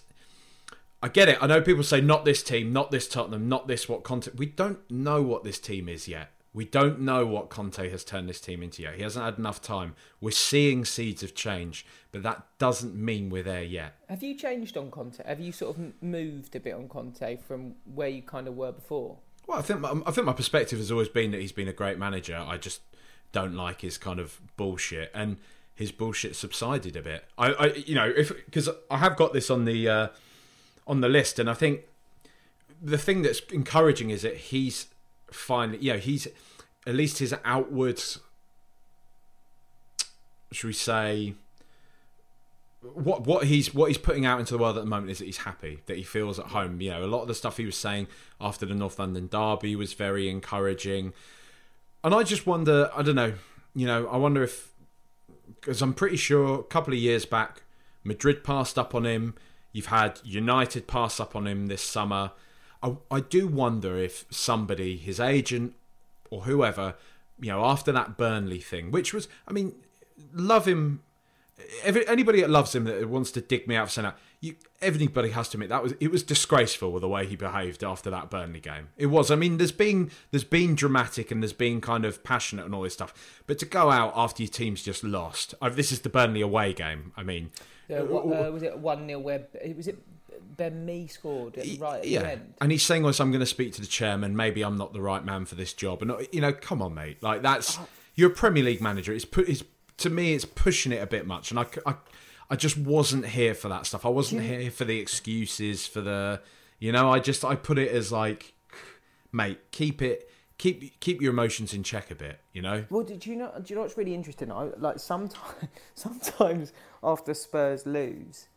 I get it. I know people say not this team, not this Tottenham, not this what Conte. We don't know what this team is yet. We don't know what Conte has turned this team into yet. He hasn't had enough time. We're seeing seeds of change, but that doesn't mean we're there yet. Have you changed on Conte? Have you sort of moved a bit on Conte from where you kind of were before? Well, I think my, I think my perspective has always been that he's been a great manager. I just don't like his kind of bullshit, and his bullshit subsided a bit. I, I you know, if because I have got this on the uh, on the list, and I think the thing that's encouraging is that he's finally, you know, he's at least his outwards, should we say, what what he's what he's putting out into the world at the moment is that he's happy, that he feels at home. You know, a lot of the stuff he was saying after the North London derby was very encouraging, and I just wonder, I don't know, you know, I wonder if because I'm pretty sure a couple of years back, Madrid passed up on him. You've had United pass up on him this summer. I, I do wonder if somebody, his agent or whoever, you know, after that Burnley thing, which was, I mean, love him. Every, anybody that loves him that wants to dig me out for saying that, you, everybody has to admit that was it was disgraceful with the way he behaved after that Burnley game. It was. I mean, there's been there's been dramatic and there's been kind of passionate and all this stuff, but to go out after your team's just lost. i this is the Burnley away game. I mean, uh, what, uh, was it one 0 where was it Ben Mee scored at, right yeah. the end. And he's saying, "Well, I'm going to speak to the chairman. Maybe I'm not the right man for this job." And you know, come on, mate. Like that's oh. you're a Premier League manager. It's put. It's to me, it's pushing it a bit much. And I, I, I just wasn't here for that stuff. I wasn't yeah. here for the excuses for the, you know. I just I put it as like, mate, keep it. Keep keep your emotions in check a bit, you know. Well, did you know? Do you know what's really interesting? I like sometimes sometimes after Spurs lose,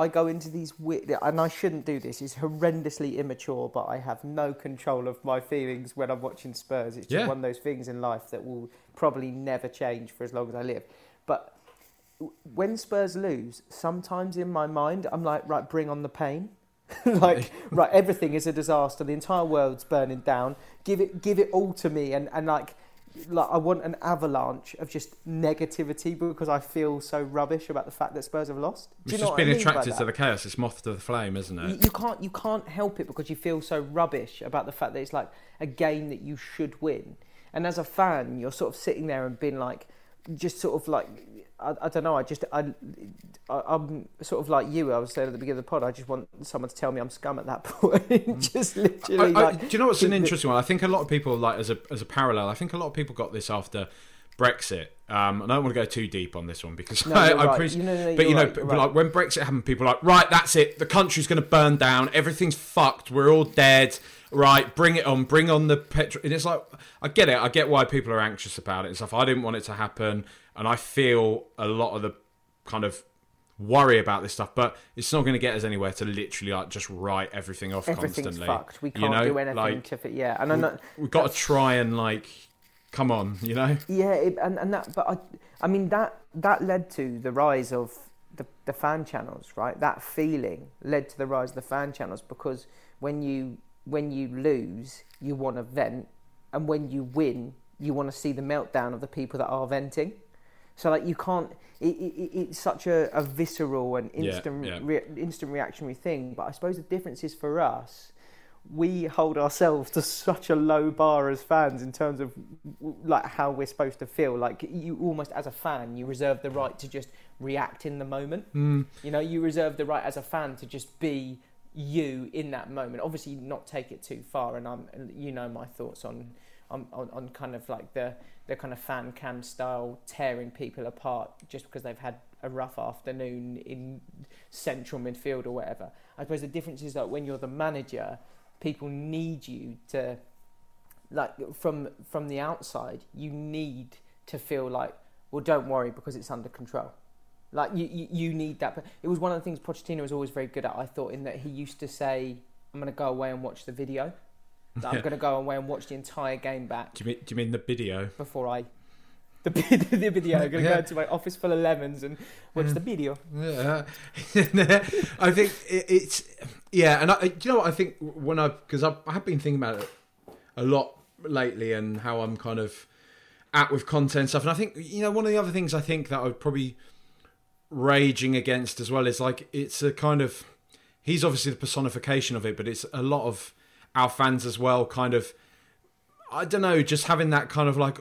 I go into these weird, and I shouldn't do this. It's horrendously immature, but I have no control of my feelings when I'm watching Spurs. It's just yeah. one of those things in life that will probably never change for as long as I live. But when Spurs lose, sometimes in my mind, I'm like, right, bring on the pain. like, right, everything is a disaster. The entire world's burning down. Give it, give it all to me, and and like like I want an avalanche of just negativity because I feel so rubbish about the fact that Spurs have lost. It's just being attracted to the chaos. It's moth to the flame, isn't it? You, you, can't you can't help it because you feel so rubbish about the fact that it's like a game that you should win. And as a fan, you're sort of sitting there and being like, just sort of like I, I don't know. I just I, I am sort of like you. I was saying at the beginning of the pod. I just want someone to tell me I'm scum at that point. Mm. just literally. I, like, do you know what's an interesting one? I think a lot of people like as a as a parallel. I think a lot of people got this after Brexit. Um, and I don't want to go too deep on this one because no, I, I right. appreciate. You know, no, but you know, right, right. like when Brexit happened, people were like, right, that's it. The country's going to burn down. Everything's fucked. We're all dead. Right, bring it on. Bring on the petrol. And it's like, I get it. I get why people are anxious about it and stuff. I didn't want it to happen and I feel a lot of the kind of worry about this stuff, but it's not going to get us anywhere to literally like just write everything off Everything's constantly. fucked. We can't you know? do anything like, to fit. Yeah, and we, not, we've got to try and like, come on, you know. Yeah, it, and and that, but I, I mean that that led to the rise of the the fan channels, right? That feeling led to the rise of the fan channels because when you when you lose, you want to vent, and when you win, you want to see the meltdown of the people that are venting. So like you can't. It, it, it's such a, a, visceral and instant yeah, yeah. Re, instant reactionary thing. But I suppose the difference is for us. We hold ourselves to such a low bar as fans in terms of like how we're supposed to feel. Like you almost as a fan, you reserve the right to just react in the moment. Mm. You know, you reserve the right as a fan to just be you in that moment. Obviously, not take it too far. And I'm, you know, my thoughts on on, on, on kind of like the the kind of fan cam style tearing people apart just because they've had a rough afternoon in central midfield or whatever. I suppose the difference is that when you're the manager, people need you to like from from the outside, you need to feel like, well, don't worry because it's under control. Like you, you, you need that. But It was one of the things Pochettino was always very good at. I thought in that he used to say, "I'm going to go away and watch the video." I'm going to go away and watch the entire game back. Do you mean, do you mean the video? Before I. The, the video. I'm going to go into my office full of lemons and watch the mm. video. Yeah. I think it, it's. Yeah, and I, do you know what I think when I. Because I, I have been thinking about it a lot lately and how I'm kind of at with content stuff. And I think, you know, one of the other things I think that I would probably raging against as well is like it's a kind of. He's obviously the personification of it, but it's a lot of our fans as well kind of I don't know, just having that kind of like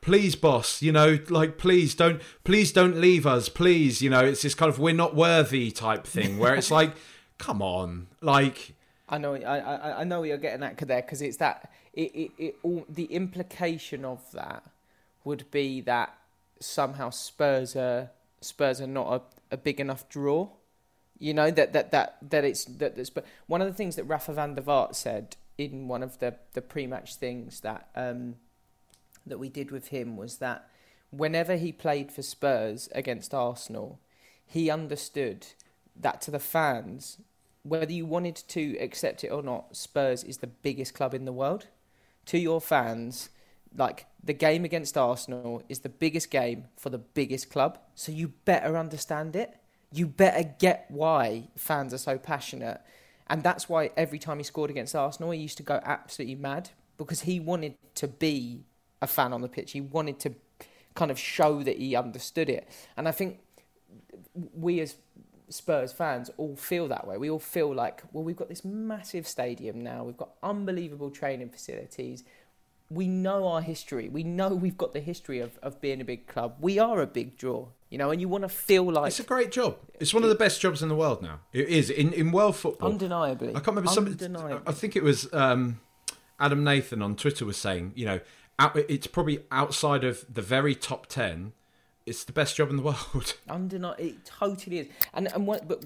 please boss you know like please don't please don't leave us please you know it's this kind of we're not worthy type thing where it's like come on like i know i i, I know you're getting at there because it's that it, it, it all the implication of that would be that somehow spurs are spurs are not a, a big enough draw you know that that that that it's that but one of the things that Rafa van der Vaart said in one of the the pre-match things that um, that we did with him was that whenever he played for Spurs against Arsenal, he understood that to the fans, whether you wanted to accept it or not, Spurs is the biggest club in the world. To your fans, like the game against Arsenal is the biggest game for the biggest club, so you better understand it you better get why fans are so passionate. And that's why every time he scored against Arsenal, he used to go absolutely mad because he wanted to be a fan on the pitch. He wanted to kind of show that he understood it. And I think we as Spurs fans all feel that way. We all feel like, well, we've got this massive stadium now. We've got unbelievable training facilities. We know our history. We know we've got the history of, of being a big club. We are a big draw, you know, and you want to feel like It's a great job. It's one of the best jobs in the world now. It is in in world football. undeniably. I can't remember some. Undeniably. I think it was um, Adam Nathan on Twitter was saying, you know, it's probably outside of the very top ten. It's the best job in the world. Undeni- it totally is. And and what, but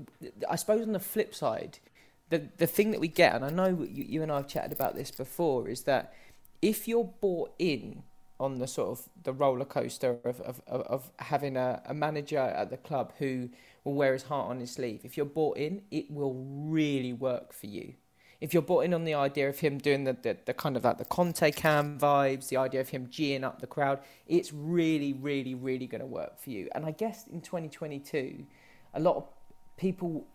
I suppose on the flip side, the the thing that we get, and I know you, you and I have chatted about this before, is that if you're bought in on the sort of the roller coaster of of, of, having a, a manager at the club who will wear his heart on his sleeve, if you're bought in, it will really work for you. If you're bought in on the idea of him doing the, the, the kind of like the Conte cam vibes, the idea of him geeing up the crowd, it's really, really, really going to work for you. And I guess in 2022, a lot of people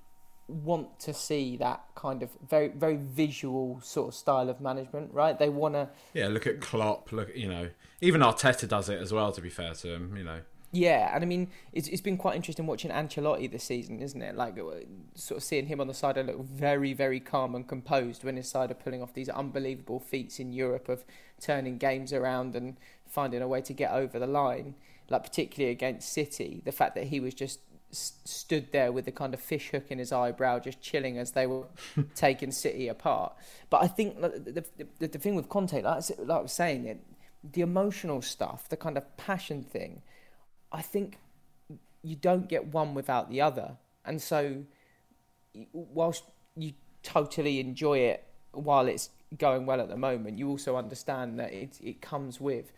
want to see that kind of very, very visual sort of style of management, right? They want to, yeah, look at Klopp. Look, you know, even Arteta does it as well. To be fair to him, you know. yeah. And I mean, it's, it's been quite interesting watching Ancelotti this season, isn't it? Like, uh, sort of seeing him on the side, I look very, very calm and composed when his side are pulling off these unbelievable feats in Europe of turning games around and finding a way to get over the line. Like, particularly against City, the fact that he was just stood there with the kind of fish hook in his eyebrow, just chilling as they were taking City apart. But I think the, the, the, the thing with Conte, like, like I was saying, it, the emotional stuff, the kind of passion thing, I think you don't get one without the other. And so, whilst you totally enjoy it while it's going well at the moment, you also understand that it it comes with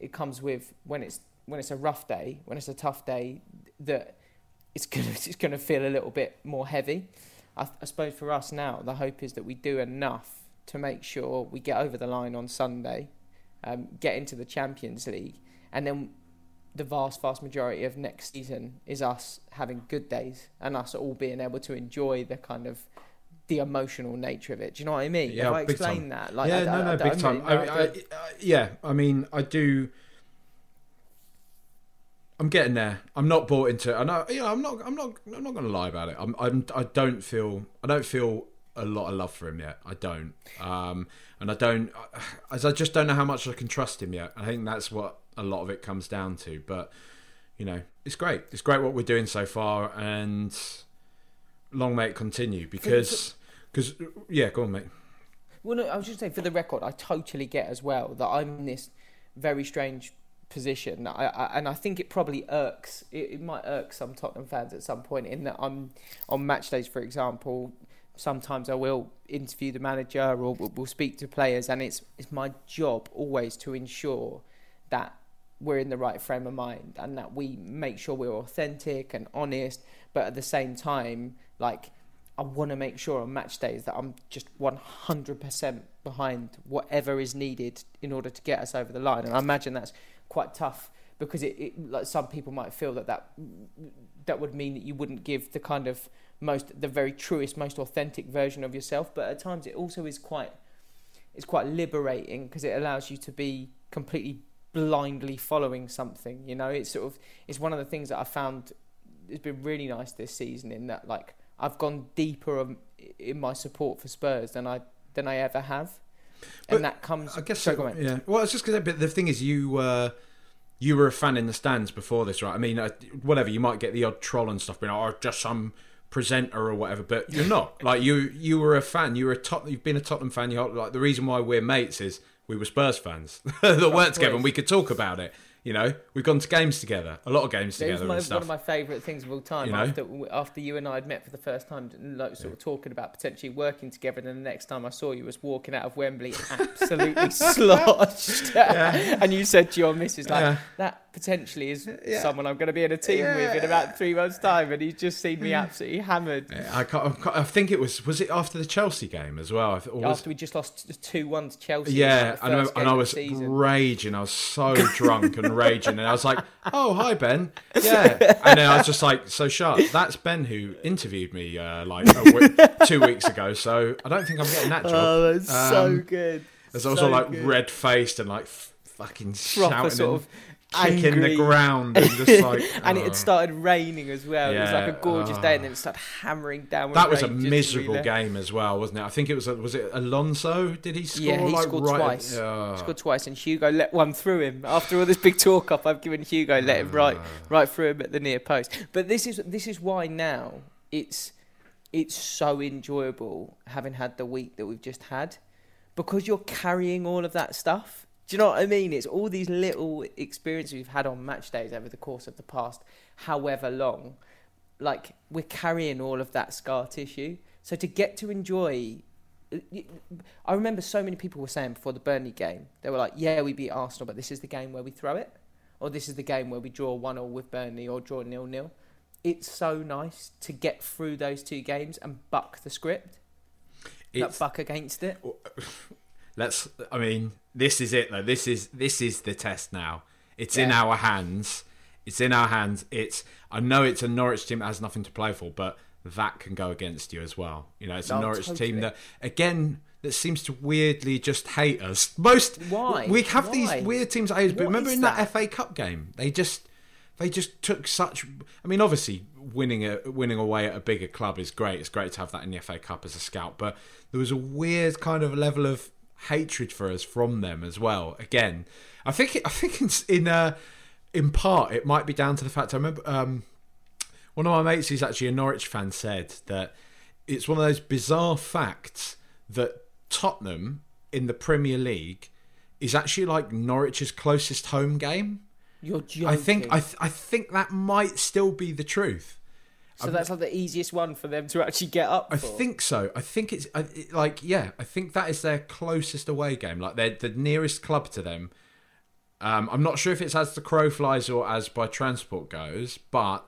it comes with when it's when it's a rough day, when it's a tough day, that it's gonna it's gonna feel a little bit more heavy. I, I suppose for us now, the hope is that we do enough to make sure we get over the line on Sunday, um, get into the Champions League, and then the vast, vast majority of next season is us having good days and us all being able to enjoy the kind of the emotional nature of it. Do you know what I mean? Yeah, Have I explained that? Like, yeah, I, no, I- no, I big time. really I, yeah, I mean, I do. I'm getting there. I'm not bought into. I know. You know, I'm not. I'm not. I'm not going to lie about it. I'm. I'm. I don't feel. I don't feel a lot of love for him yet. I don't. Um, and I don't. As I just don't know how much I can trust him yet. I think that's what a lot of it comes down to. But you know, it's great. It's great what we're doing so far, and long may it continue. Because, because yeah, go on, mate. Well, no, I was just saying, for the record, I totally get as well that I'm in this very strange position. I, I, and I think it probably irks, it, it might irk some Tottenham fans at some point in that I'm on match days, for example. Sometimes I will interview the manager or we'll, we'll speak to players, and it's it's my job always to ensure that we're in the right frame of mind and that we make sure we're authentic and honest, but at the same time, like I want to make sure on match days that I'm just 100% behind whatever is needed in order to get us over the line. And I imagine that's quite tough because it, it like some people might feel that, that that would mean that you wouldn't give the kind of most the very truest, most authentic version of yourself. But at times it also is quite it's quite liberating because it allows you to be completely blindly following something. You know, it's sort of it's one of the things that I found has been really nice this season in that like I've gone deeper in my support for Spurs than I than I ever have, But and that comes. I guess so, go yeah. Well, it's just because. but the thing is, you uh, you were a fan in the stands before this, right? I mean, uh, whatever you might get the odd troll and stuff, being like, oh, just some presenter or whatever, but you're not. like you, you were a fan. You were a top. You've been a Tottenham fan. You like the reason why we're mates is we were Spurs fans that worked together, and we could talk about it. You know, we've gone to games together, a lot of games It was together my, one of my favourite things of all time. You know? After after you and I had met for the first time, like, sort of talking about potentially working together, and then the next time I saw you was walking out of Wembley, absolutely sloshed. and you said to your missus, like, Yeah. that potentially is Yeah. someone I'm going to be in a team with in about three months' time, and he's just seen me absolutely hammered. Yeah, I, can't, I think it was was it after the Chelsea game as well. I or was- After we just lost two one to Chelsea, Yeah, in, like, the and, I, and I was raging. I was so drunk and raging, and I was like, "Oh, hi Ben." Yeah, and then I was just like, "So sharp." That's Ben who interviewed me uh, like a w- two weeks ago. So I don't think I'm getting that job. Oh, that's so Um, good. There's also So like red faced and like f- fucking proper shouting sort and of kicking angry. the ground and just like. and it had uh, started raining as well. it was like a gorgeous oh. day, and then it started hammering down. That was a miserable really- game as well, wasn't it? I think it was. Was it Alonso? Did he score? Yeah, he like, scored right twice. Oh. Scored twice, and Hugo let one through him. After all this big talk up, I've given Hugo let him right, right through him at the near post. But this is this is why now it's it's so enjoyable having had the week that we've just had, because you're carrying all of that stuff. Do you know what I mean? It's all these little experiences we've had on match days over the course of the past, however long. Like we're carrying all of that scar tissue. So to get to enjoy I remember so many people were saying before the Burnley game, they were like, "Yeah, we beat Arsenal, but this is the game where we throw it, or this is the game where we draw one 0 with Burnley or draw nil nil." It's so nice to get through those two games and buck the script, It's, buck against it. let's. I mean, this is it though. This is this is the test now. It's in our hands. It's in our hands. It's. I know it's a Norwich team that has nothing to play for, but that can go against you as well. You know, it's a Oh, Norwich totally. team that again that seems to weirdly just hate us. Most Why? we have Why? these weird teams that hate us, but What remember in that? that? FA Cup game, they just they just took such. I mean, obviously, winning a winning away at a bigger club is great. It's great to have that in the FA Cup as a scout, but there was a weird kind of level of hatred for us from them as well. Again, I think it, I think it's in uh, in part it might be down to the fact I remember um, one of my mates who's actually a Norwich fan said that it's one of those bizarre facts that Tottenham in the Premier League is actually like Norwich's closest home game. You're joking. I think I, th- I think that might still be the truth. So that's like the easiest one for them to actually get up. I for. think so. I think it's I, it, like yeah. I think that is their closest away game. Like they're the nearest club to them. Um, I'm not sure if it's as the crow flies or as by transport goes, but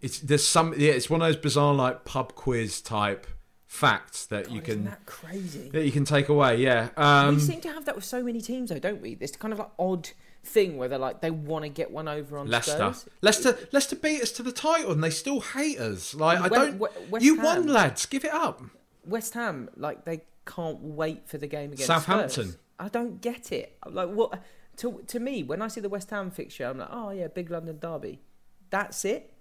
it's there's some yeah. It's one of those bizarre like pub quiz type facts that you God, isn't can that crazy? that you can take away. Yeah. Um, we seem to have that with so many teams, though, don't we? This kind of like odd thing where they're like they want to get one over on Leicester. Spurs. Leicester, Leicester beat us to the title, and they still hate us. Like I don't. West you Ham- won, lads. Give it up. West Ham, like they can't wait for the game against Southampton. Spurs. I don't get it. Like what? To to me, when I see the West Ham fixture, I'm like, oh yeah, big London derby. That's it.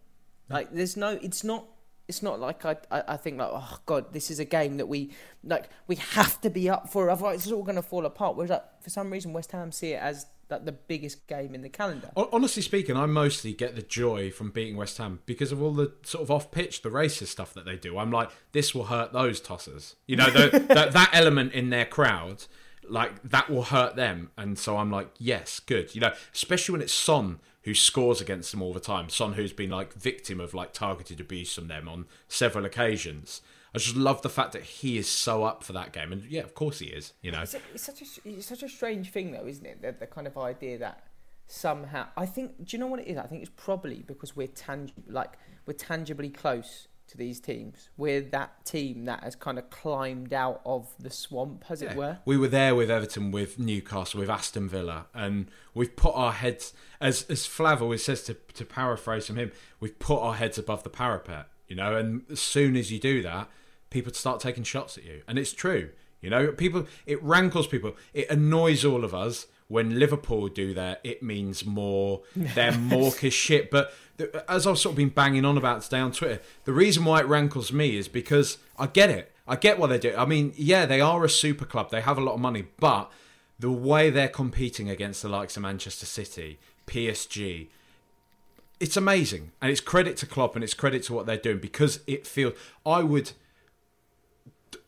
Like there's no. It's not. It's not like I, I. I think like, oh god, this is a game that we like. We have to be up for, otherwise it's all going to fall apart. Whereas like, for some reason, West Ham see it as like the biggest game in the calendar. Honestly speaking, I mostly get the joy from beating West Ham because of all the sort of off-pitch, the racist stuff that they do. I'm like, this will hurt those tossers. You know, the, that that element in their crowd, like that will hurt them. And so I'm like, yes, good. You know, especially when it's Son who scores against them all the time. Son who's been like victim of like targeted abuse from them on several occasions. I just love the fact that he is so up for that game, and yeah, of course he is. You know, It's, a, it's such a it's such a strange thing though, isn't it? The, the kind of idea that somehow I think. Do you know what it is? I think it's probably because we're tang- like we're tangibly close to these teams. We're that team that has kind of climbed out of the swamp, as it were. We were there with Everton, with Newcastle, with Aston Villa, and we've put our heads, as as Flav always says to to paraphrase from him, we've put our heads above the parapet, you know. And as soon as you do that, people start taking shots at you, and it's true, you know. People, it rankles people, it annoys all of us when Liverpool do that. It means more, they're mawkish shit, but. the- As I've sort of been banging on about today on Twitter, the reason why it rankles me is because I get it. I get what they do. I mean, yeah, they are a super club. They have a lot of money, but the way they're competing against the likes of Manchester City, PSG, it's amazing. And it's credit to Klopp and it's credit to what they're doing because it feels I would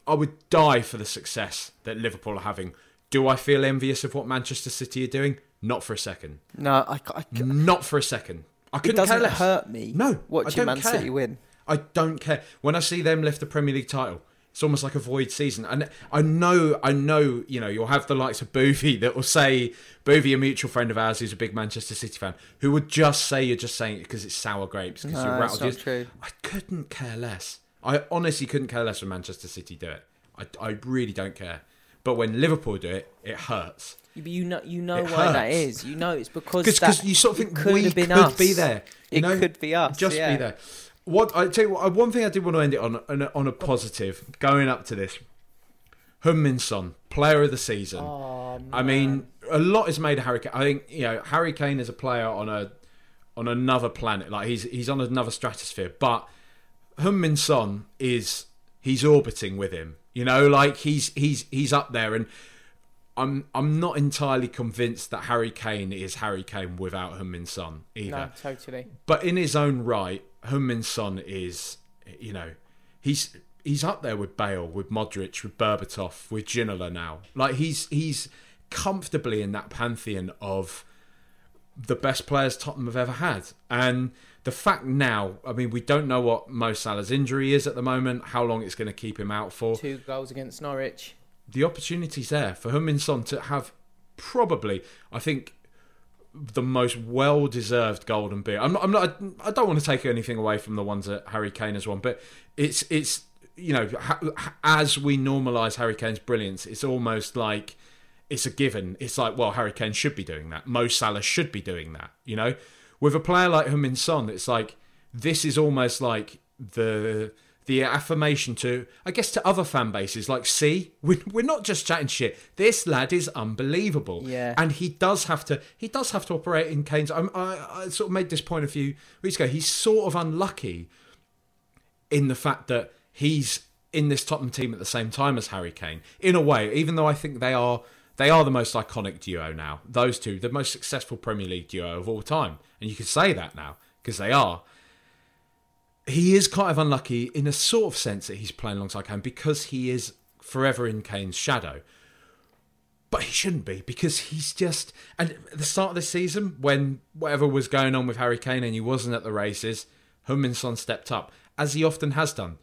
I would die for the success that Liverpool are having. Do I feel envious of what Manchester City are doing? Not for a second. No, I, I, Not for a second. I couldn't It doesn't care less. hurt me. No, I watching Man care. City win. I don't care. When I see them lift the Premier League title, it's almost like a void season. And I know, I know, you know, you'll have the likes of Boovy that will say, Boovy, a mutual friend of ours who's a big Manchester City fan, who would just say you're just saying it because it's sour grapes, because No, you're that's rattled. not true. I couldn't care less. I honestly couldn't care less when Manchester City do it. I, I really don't care. But when Liverpool do it, it hurts. You- But you know, you know It why that is. You know, it's because Because you sort of think could we have been could us. be there. You it know? could be us. just yeah. be there. What I tell you, what, uh, one thing I did want to end it on, on a, on a positive. Going up to this, Min Son, player of the season. Oh, I mean, a lot is made of Harry Kane. I think you know Harry Kane is a player on a on another planet. Like he's he's on another stratosphere. But Heung-min Son is he's orbiting with him. You know, like he's he's he's up there, and I'm I'm not entirely convinced that Harry Kane is Harry Kane without Heung-min Son either. No, totally. But in his own right, Heung-min Son is, you know, he's he's up there with Bale, with Modric, with Berbatov, with Ginola now. Like he's he's comfortably in that pantheon of the best players Tottenham have ever had. And the fact now, I mean, we don't know what Mo Salah's injury is at the moment, how long it's going to keep him out for. Two goals against Norwich. The opportunity's there for Heung-min Son to have probably, I think, the most well-deserved golden boot. I'm not, I'm not. I don't want to take anything away from the ones that Harry Kane has won, but it's it's you know as we normalise Harry Kane's brilliance, it's almost like it's a given. It's like, well, Harry Kane should be doing that. Mo Salah should be doing that. You know, with a player like Heung-min Son, it's like this is almost like the the affirmation to, I guess, to other fan bases. Like, see, we're, we're not just chatting shit. This lad is unbelievable. Yeah. And he does have to. He does have to operate in Kane's. I, I, I sort of made this point a few weeks ago. He's sort of unlucky in the fact that he's in this Tottenham team at the same time as Harry Kane. In a way, even though I think they are they are the most iconic duo now. Those two, the most successful Premier League duo of all time, and you can say that now because they are. He is kind of unlucky in a sort of sense that he's playing alongside Kane because he is forever in Kane's shadow. But he shouldn't be because he's just. And at the start of the season, when whatever was going on with Harry Kane and he wasn't at the races, Heung-min Son stepped up, as he often has done.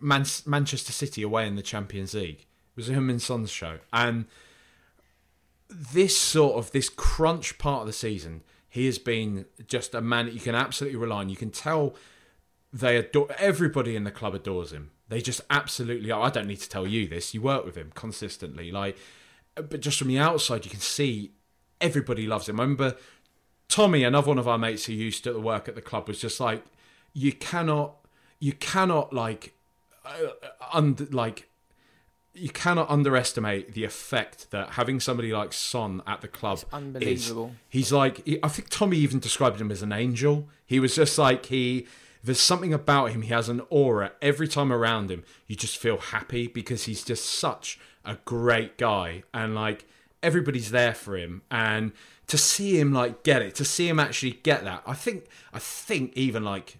Man- Manchester City away in the Champions League. It was a Heung-min Son's show. And this sort of this crunch part of the season, he has been just a man that you can absolutely rely on. You can tell they adore everybody in the club adores him. They just absolutely. I don't need to tell you this. You work with him consistently, like, but just from the outside, you can see everybody loves him. I remember Tommy, another one of our mates who used to work at the club, was just like, you cannot, you cannot like, uh, under like you cannot underestimate the effect that having somebody like Son at the club It's unbelievable. is. He's like, I think Tommy even described him as an angel. He was just like he. There's something about him. He has an aura. Every time around him, you just feel happy because he's just such a great guy, and like everybody's there for him. And to see him like get it, to see him actually get that, I think, I think even like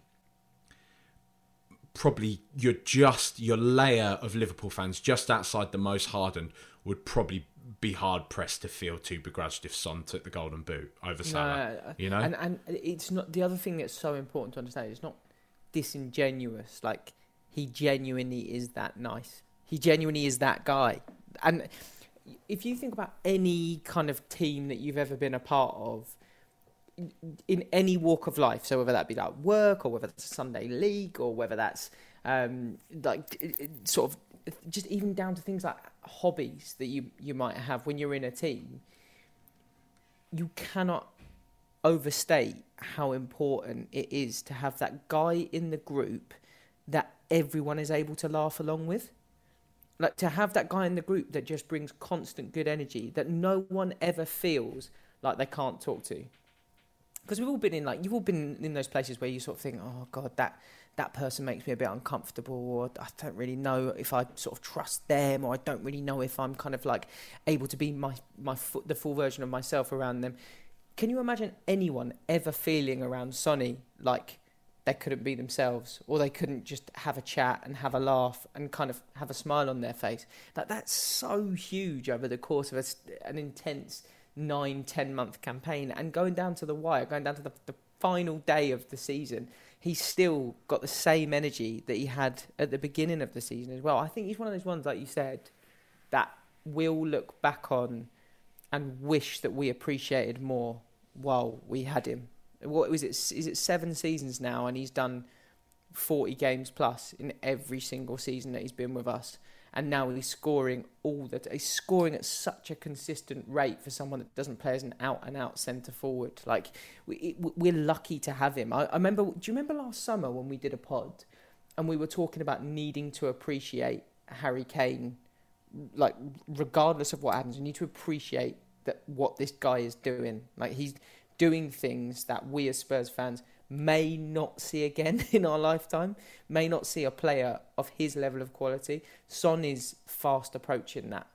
probably you're just your layer of Liverpool fans just outside the most hardened would probably be hard pressed to feel too begrudged if Son took the Golden Boot over Salah. No, you know, and and it's not the other thing that's so important to understand. It's not disingenuous. Like he genuinely is that nice. He genuinely is that guy. And if you think about any kind of team that you've ever been a part of, in- any walk of life, so whether that be like work or whether that's a Sunday league or whether that's um, like sort of just even down to things like hobbies that you you might have when you're in a team, you cannot overstate how important it is to have that guy in the group that everyone is able to laugh along with. Like to have that guy in the group that just brings constant good energy that no one ever feels like they can't talk to. Because we've all been in like you've all been in those places where you sort of think, oh god, that that person makes me a bit uncomfortable, or I don't really know if I sort of trust them, or I don't really know if I'm kind of like able to be my my the full version of myself around them. Can you imagine anyone ever feeling around Sonny like they couldn't be themselves, or they couldn't just have a chat and have a laugh and kind of have a smile on their face? That that's so huge over the course of a an intense nine, ten month campaign, and going down to the wire, going down to the, the final day of the season, he's still got the same energy that he had at the beginning of the season as well. I think he's one of those ones, like you said, that we'll look back on and wish that we appreciated more while we had him. What was it? Is it seven seasons now, and he's done forty games plus in every single season that he's been with us, and now he's scoring all that. He's scoring at such a consistent rate for someone that doesn't play as an out and out centre forward. Like we, we're lucky to have him. I, I remember. Do you remember last summer when we did a pod, and we were talking about needing to appreciate Harry Kane like regardless of what happens, you need to appreciate that what this guy is doing. Like he's doing things that we as Spurs fans may not see again in our lifetime, may not see a player of his level of quality. Son is fast approaching that.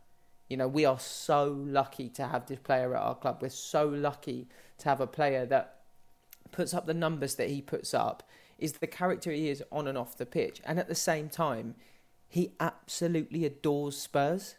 You know, we are so lucky to have this player at our club. We're so lucky to have a player that puts up the numbers that he puts up, is the character he is on and off the pitch. And at the same time, he absolutely adores Spurs.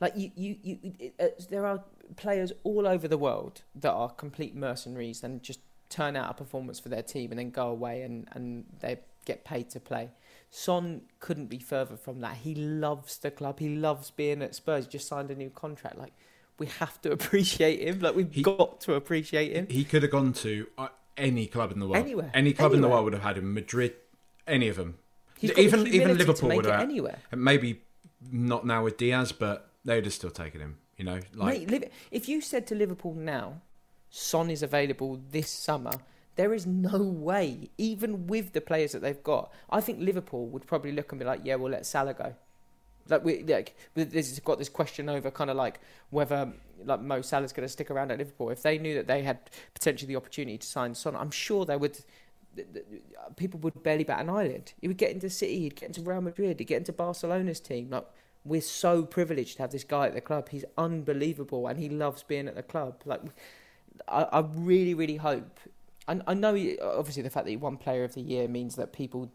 Like you, you, you it, uh, there are players all over the world that are complete mercenaries and just turn out a performance for their team and then go away and, and they get paid to play. Son couldn't be further from that. He loves the club. He loves being at Spurs. He just signed a new contract. Like we have to appreciate him. Like we've he, got to appreciate him. He could have gone to uh, any club in the world. Anywhere. Any club anywhere. in the world would have had him. Madrid, any of them. even even Liverpool would have. Anywhere. Maybe not now with Diaz, but they would have still taken him. You know, like Mate, if you said to Liverpool now, Son is available this summer. There is no way, even with the players that they've got. I think Liverpool would probably look and be like, "Yeah, we'll let Salah go." Like we like, there's got this question over kind of like whether like Mo Salah's going to stick around at Liverpool. If they knew that they had potentially the opportunity to sign Son, I'm sure they would. People would barely bat an eyelid. He would get into City, he'd get into Real Madrid, he'd get into Barcelona's team. Like we're so privileged to have this guy at the club. He's unbelievable, and he loves being at the club. Like I, I really, really hope. I, I know, obviously, the fact that he won Player of the Year means that people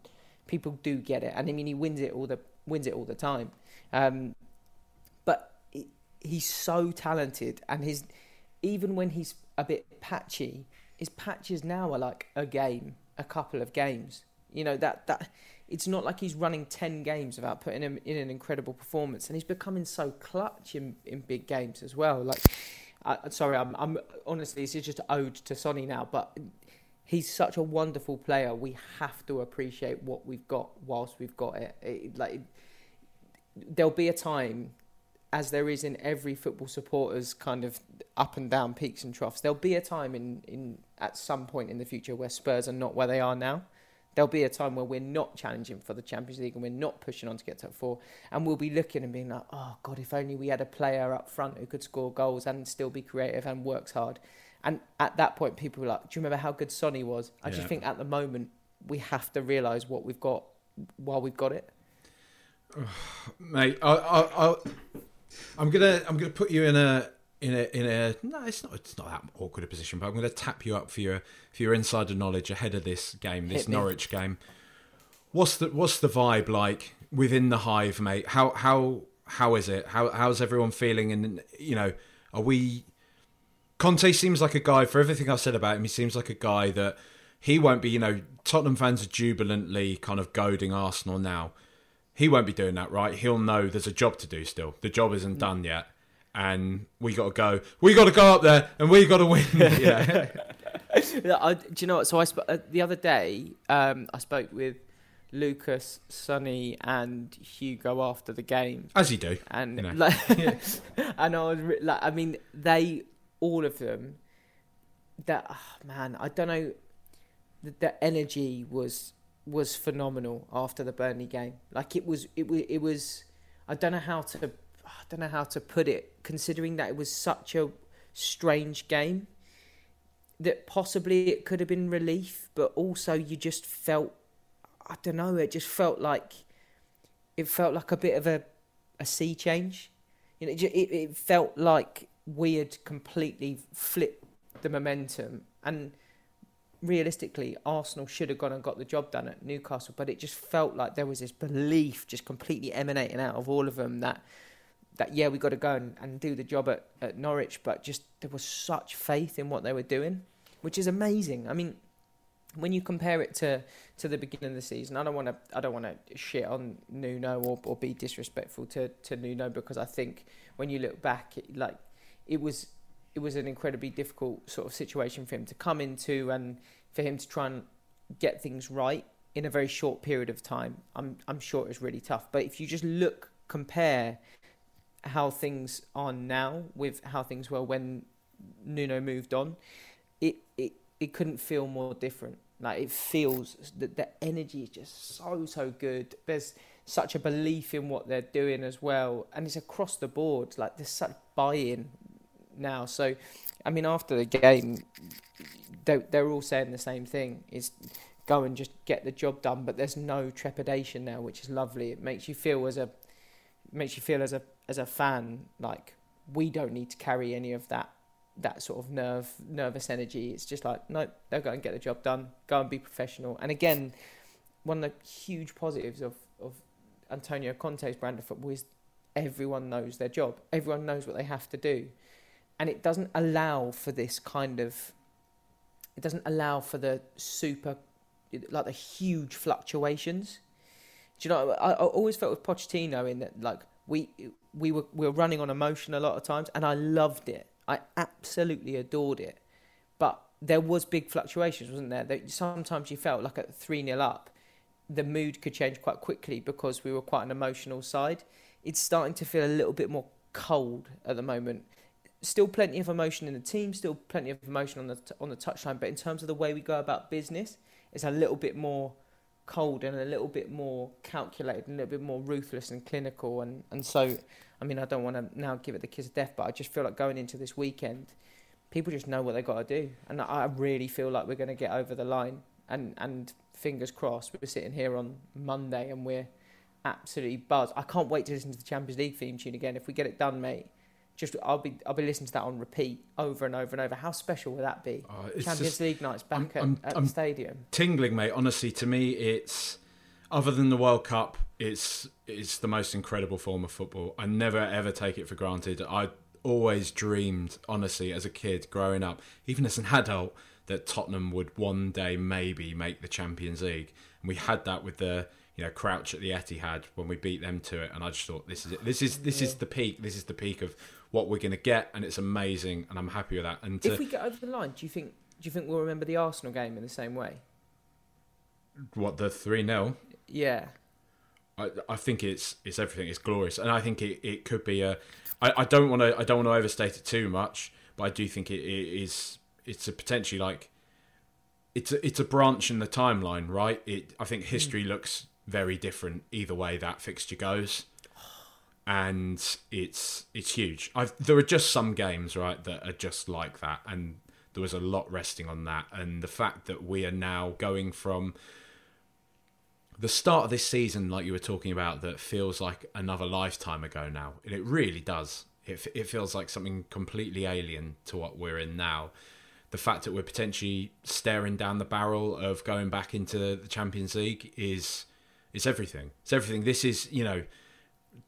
people do get it, and I mean, he wins it all the wins it all the time. Um, but he, he's so talented, and his even when he's a bit patchy, his patches now are like a game, a couple of games. You know that that it's not like he's running ten games without putting him in an incredible performance, and he's becoming so clutch in in big games as well. Like I, sorry, I'm, I'm honestly, this is just ode to Sonny now, but he's such a wonderful player. We have to appreciate what we've got whilst we've got it. it like there'll be a time, as there is in every football supporter's kind of up and down peaks and troughs. There'll be a time in, in at some point in the future where Spurs are not where they are now there'll be a time where we're not challenging for the Champions League and we're not pushing on to get top four, and we'll be looking and being like, oh God, if only we had a player up front who could score goals and still be creative and works hard. And at that point, people were like, do you remember how good Sonny was? I yeah. just think at the moment we have to realise what we've got while we've got it. Mate, I, I, I, I'm gonna I'm gonna put you in a in a in a no, it's not it's not that awkward a position, but I'm going to tap you up for your for your insider knowledge ahead of this game, this Norwich game. What's the what's the vibe like within the hive, mate? How how how is it? How how's everyone feeling? And you know, are we? Conte seems like a guy. For everything I've said about him, he seems like a guy that he won't be. You know, Tottenham fans are jubilantly kind of goading Arsenal now. He won't be doing that, right? He'll know there's a job to do still. The job isn't mm. done yet and we got to go. We got to go up there, and we got to win. yeah. I, do you know what? So I sp- uh, the other day um, I spoke with Lucas, Sonny, and Hugo after the game, as you do, and you know. like, and I was re- like, I mean, they all of them. That oh, man, I don't know. The, the energy was was phenomenal after the Burnley game. Like it was, it was, it was. I don't know how to I don't know how to put it, considering that it was such a strange game. That possibly it could have been relief, but also you just felt, I don't know, it just felt like, it felt like a bit of a, a sea change. You know, it, it felt like we had completely flipped the momentum and realistically, Arsenal should have gone and got the job done at Newcastle, but it just felt like there was this belief just completely emanating out of all of them that that yeah we got to go and, and do the job at, at Norwich, but just there was such faith in what they were doing, which is amazing. I mean, when you compare it to, to the beginning of the season, I don't want to I don't want to shit on Nuno or, or be disrespectful to, to Nuno because I think when you look back, it, like it was it was an incredibly difficult sort of situation for him to come into and for him to try and get things right in a very short period of time. I'm I'm sure it was really tough. But if you just look compare how things are now with how things were when Nuno moved on, it it, it couldn't feel more different. Like it feels that the energy is just so so good. There's such a belief in what they're doing as well, and it's across the board. Like there's such buy-in now. So, I mean, after the game, they they're all saying the same thing: is go and just get the job done. But there's no trepidation now, which is lovely. It makes you feel as a makes you feel as a as a fan like we don't need to carry any of that that sort of nerve nervous energy. It's just like no, they'll go and get the job done. Go and be professional. And again, one of the huge positives of of Antonio Conte's brand of football is everyone knows their job. Everyone knows what they have to do, and it doesn't allow for this kind of. It doesn't allow for the super, like the huge fluctuations. Do you know? I, I always felt with Pochettino in that like we we were we were running on emotion a lot of times, and I loved it. I absolutely adored it, but there was big fluctuations, wasn't there? That sometimes you felt like at three 0 up, the mood could change quite quickly because we were quite an emotional side. It's starting to feel a little bit more cold at the moment. Still plenty of emotion in the team, still plenty of emotion on the on the touchline, but in terms of the way we go about business, it's a little bit more cold and a little bit more calculated and a little bit more ruthless and clinical and, and so I mean I don't want to now give it the kiss of death but I just feel like going into this weekend people just know what they got to do. And I really feel like we're going to get over the line. And and fingers crossed we're sitting here on Monday and we're absolutely buzzed. I can't wait to listen to the Champions League theme tune again. If we get it done mate just I'll be I'll be listening to that on repeat over and over and over. How special will that be? Oh, Champions just, League nights back I'm, at, I'm, at I'm the stadium. Tingling, mate. Honestly, to me, it's other than the World Cup, it's it's the most incredible form of football. I never ever take it for granted. I always dreamed, honestly, as a kid growing up, even as an adult, that Tottenham would one day maybe make the Champions League. And we had that with the you know crouch at the Etihad when we beat them to it, and I just thought this is it. This is this is the peak. This is the peak of what we're going to get, and it's amazing, and I'm happy with that. And to, if we get over the line, do you think do you think we'll remember the Arsenal game in the same way? What the three 0 Yeah. I, I think it's it's everything. It's glorious, and I think it, it could be a. I, I don't want to I don't want to overstate it too much, but I do think it, it is it's a potentially like. It's a, it's a branch in the timeline, right? It I think history mm. looks very different either way that fixture goes and it's it's huge. I've, there are just some games right that are just like that, and there was a lot resting on that, and the fact that we are now going from the start of this season, like you were talking about, that feels like another lifetime ago now, and it really does. It it feels like something completely alien to what we're in now. The fact that we're potentially staring down the barrel of going back into the Champions League is is everything. It's everything. This is you know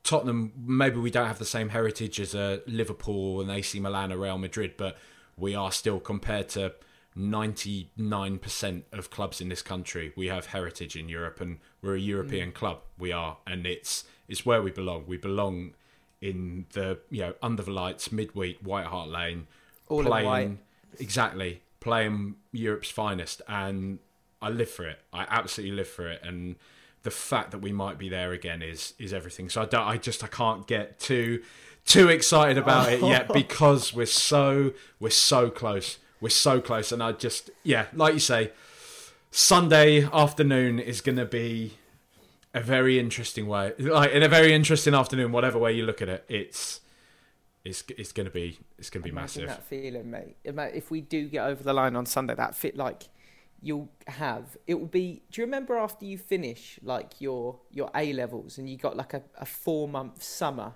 Tottenham, maybe we don't have the same heritage as a uh, Liverpool and AC Milan or Real Madrid, but we are still compared to 99% of clubs in this country. We have heritage in Europe, and we're a European mm. club. We are, and it's it's where we belong. We belong in the you know under the lights, midweek, White Hart Lane, All playing exactly playing Europe's finest, and I live for it. I absolutely live for it, and the fact that we might be there again is is everything. So I don't, I just I can't get too too excited about it yet because we're so we're so close. We're so close, and I just yeah, like you say, Sunday afternoon is going to be a very interesting way, like in a very interesting afternoon, whatever way you look at it. It's it's it's going to be it's going to be Imagine massive. That feeling, mate. If we do get over the line on Sunday, that fit like you'll have. It will be do you remember after you finish like your your A levels and you got like a, a four month summer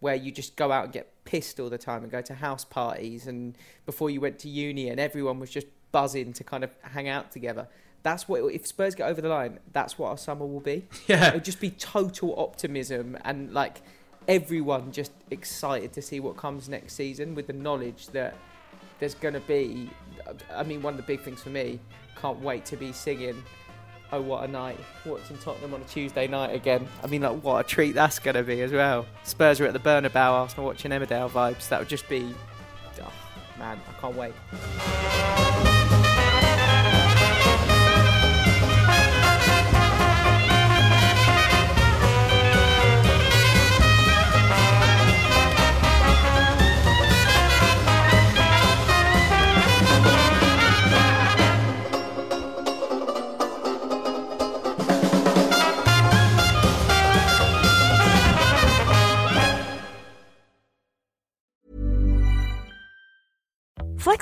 where you just go out and get pissed all the time and go to house parties and before you went to uni and everyone was just buzzing to kind of hang out together? That's what if Spurs get over the line that's what our summer will be. Yeah. It'll just be total optimism and like everyone just excited to see what comes next season with the knowledge that there's going to be I mean one of the big things for me can't wait to be singing Oh What a Night, watching Tottenham on a Tuesday night again. I mean, like, what a treat that's going to be as well. Spurs are at the Bernabeu, Arsenal watching Emmerdale vibes. That would just be, oh, man, I can't wait.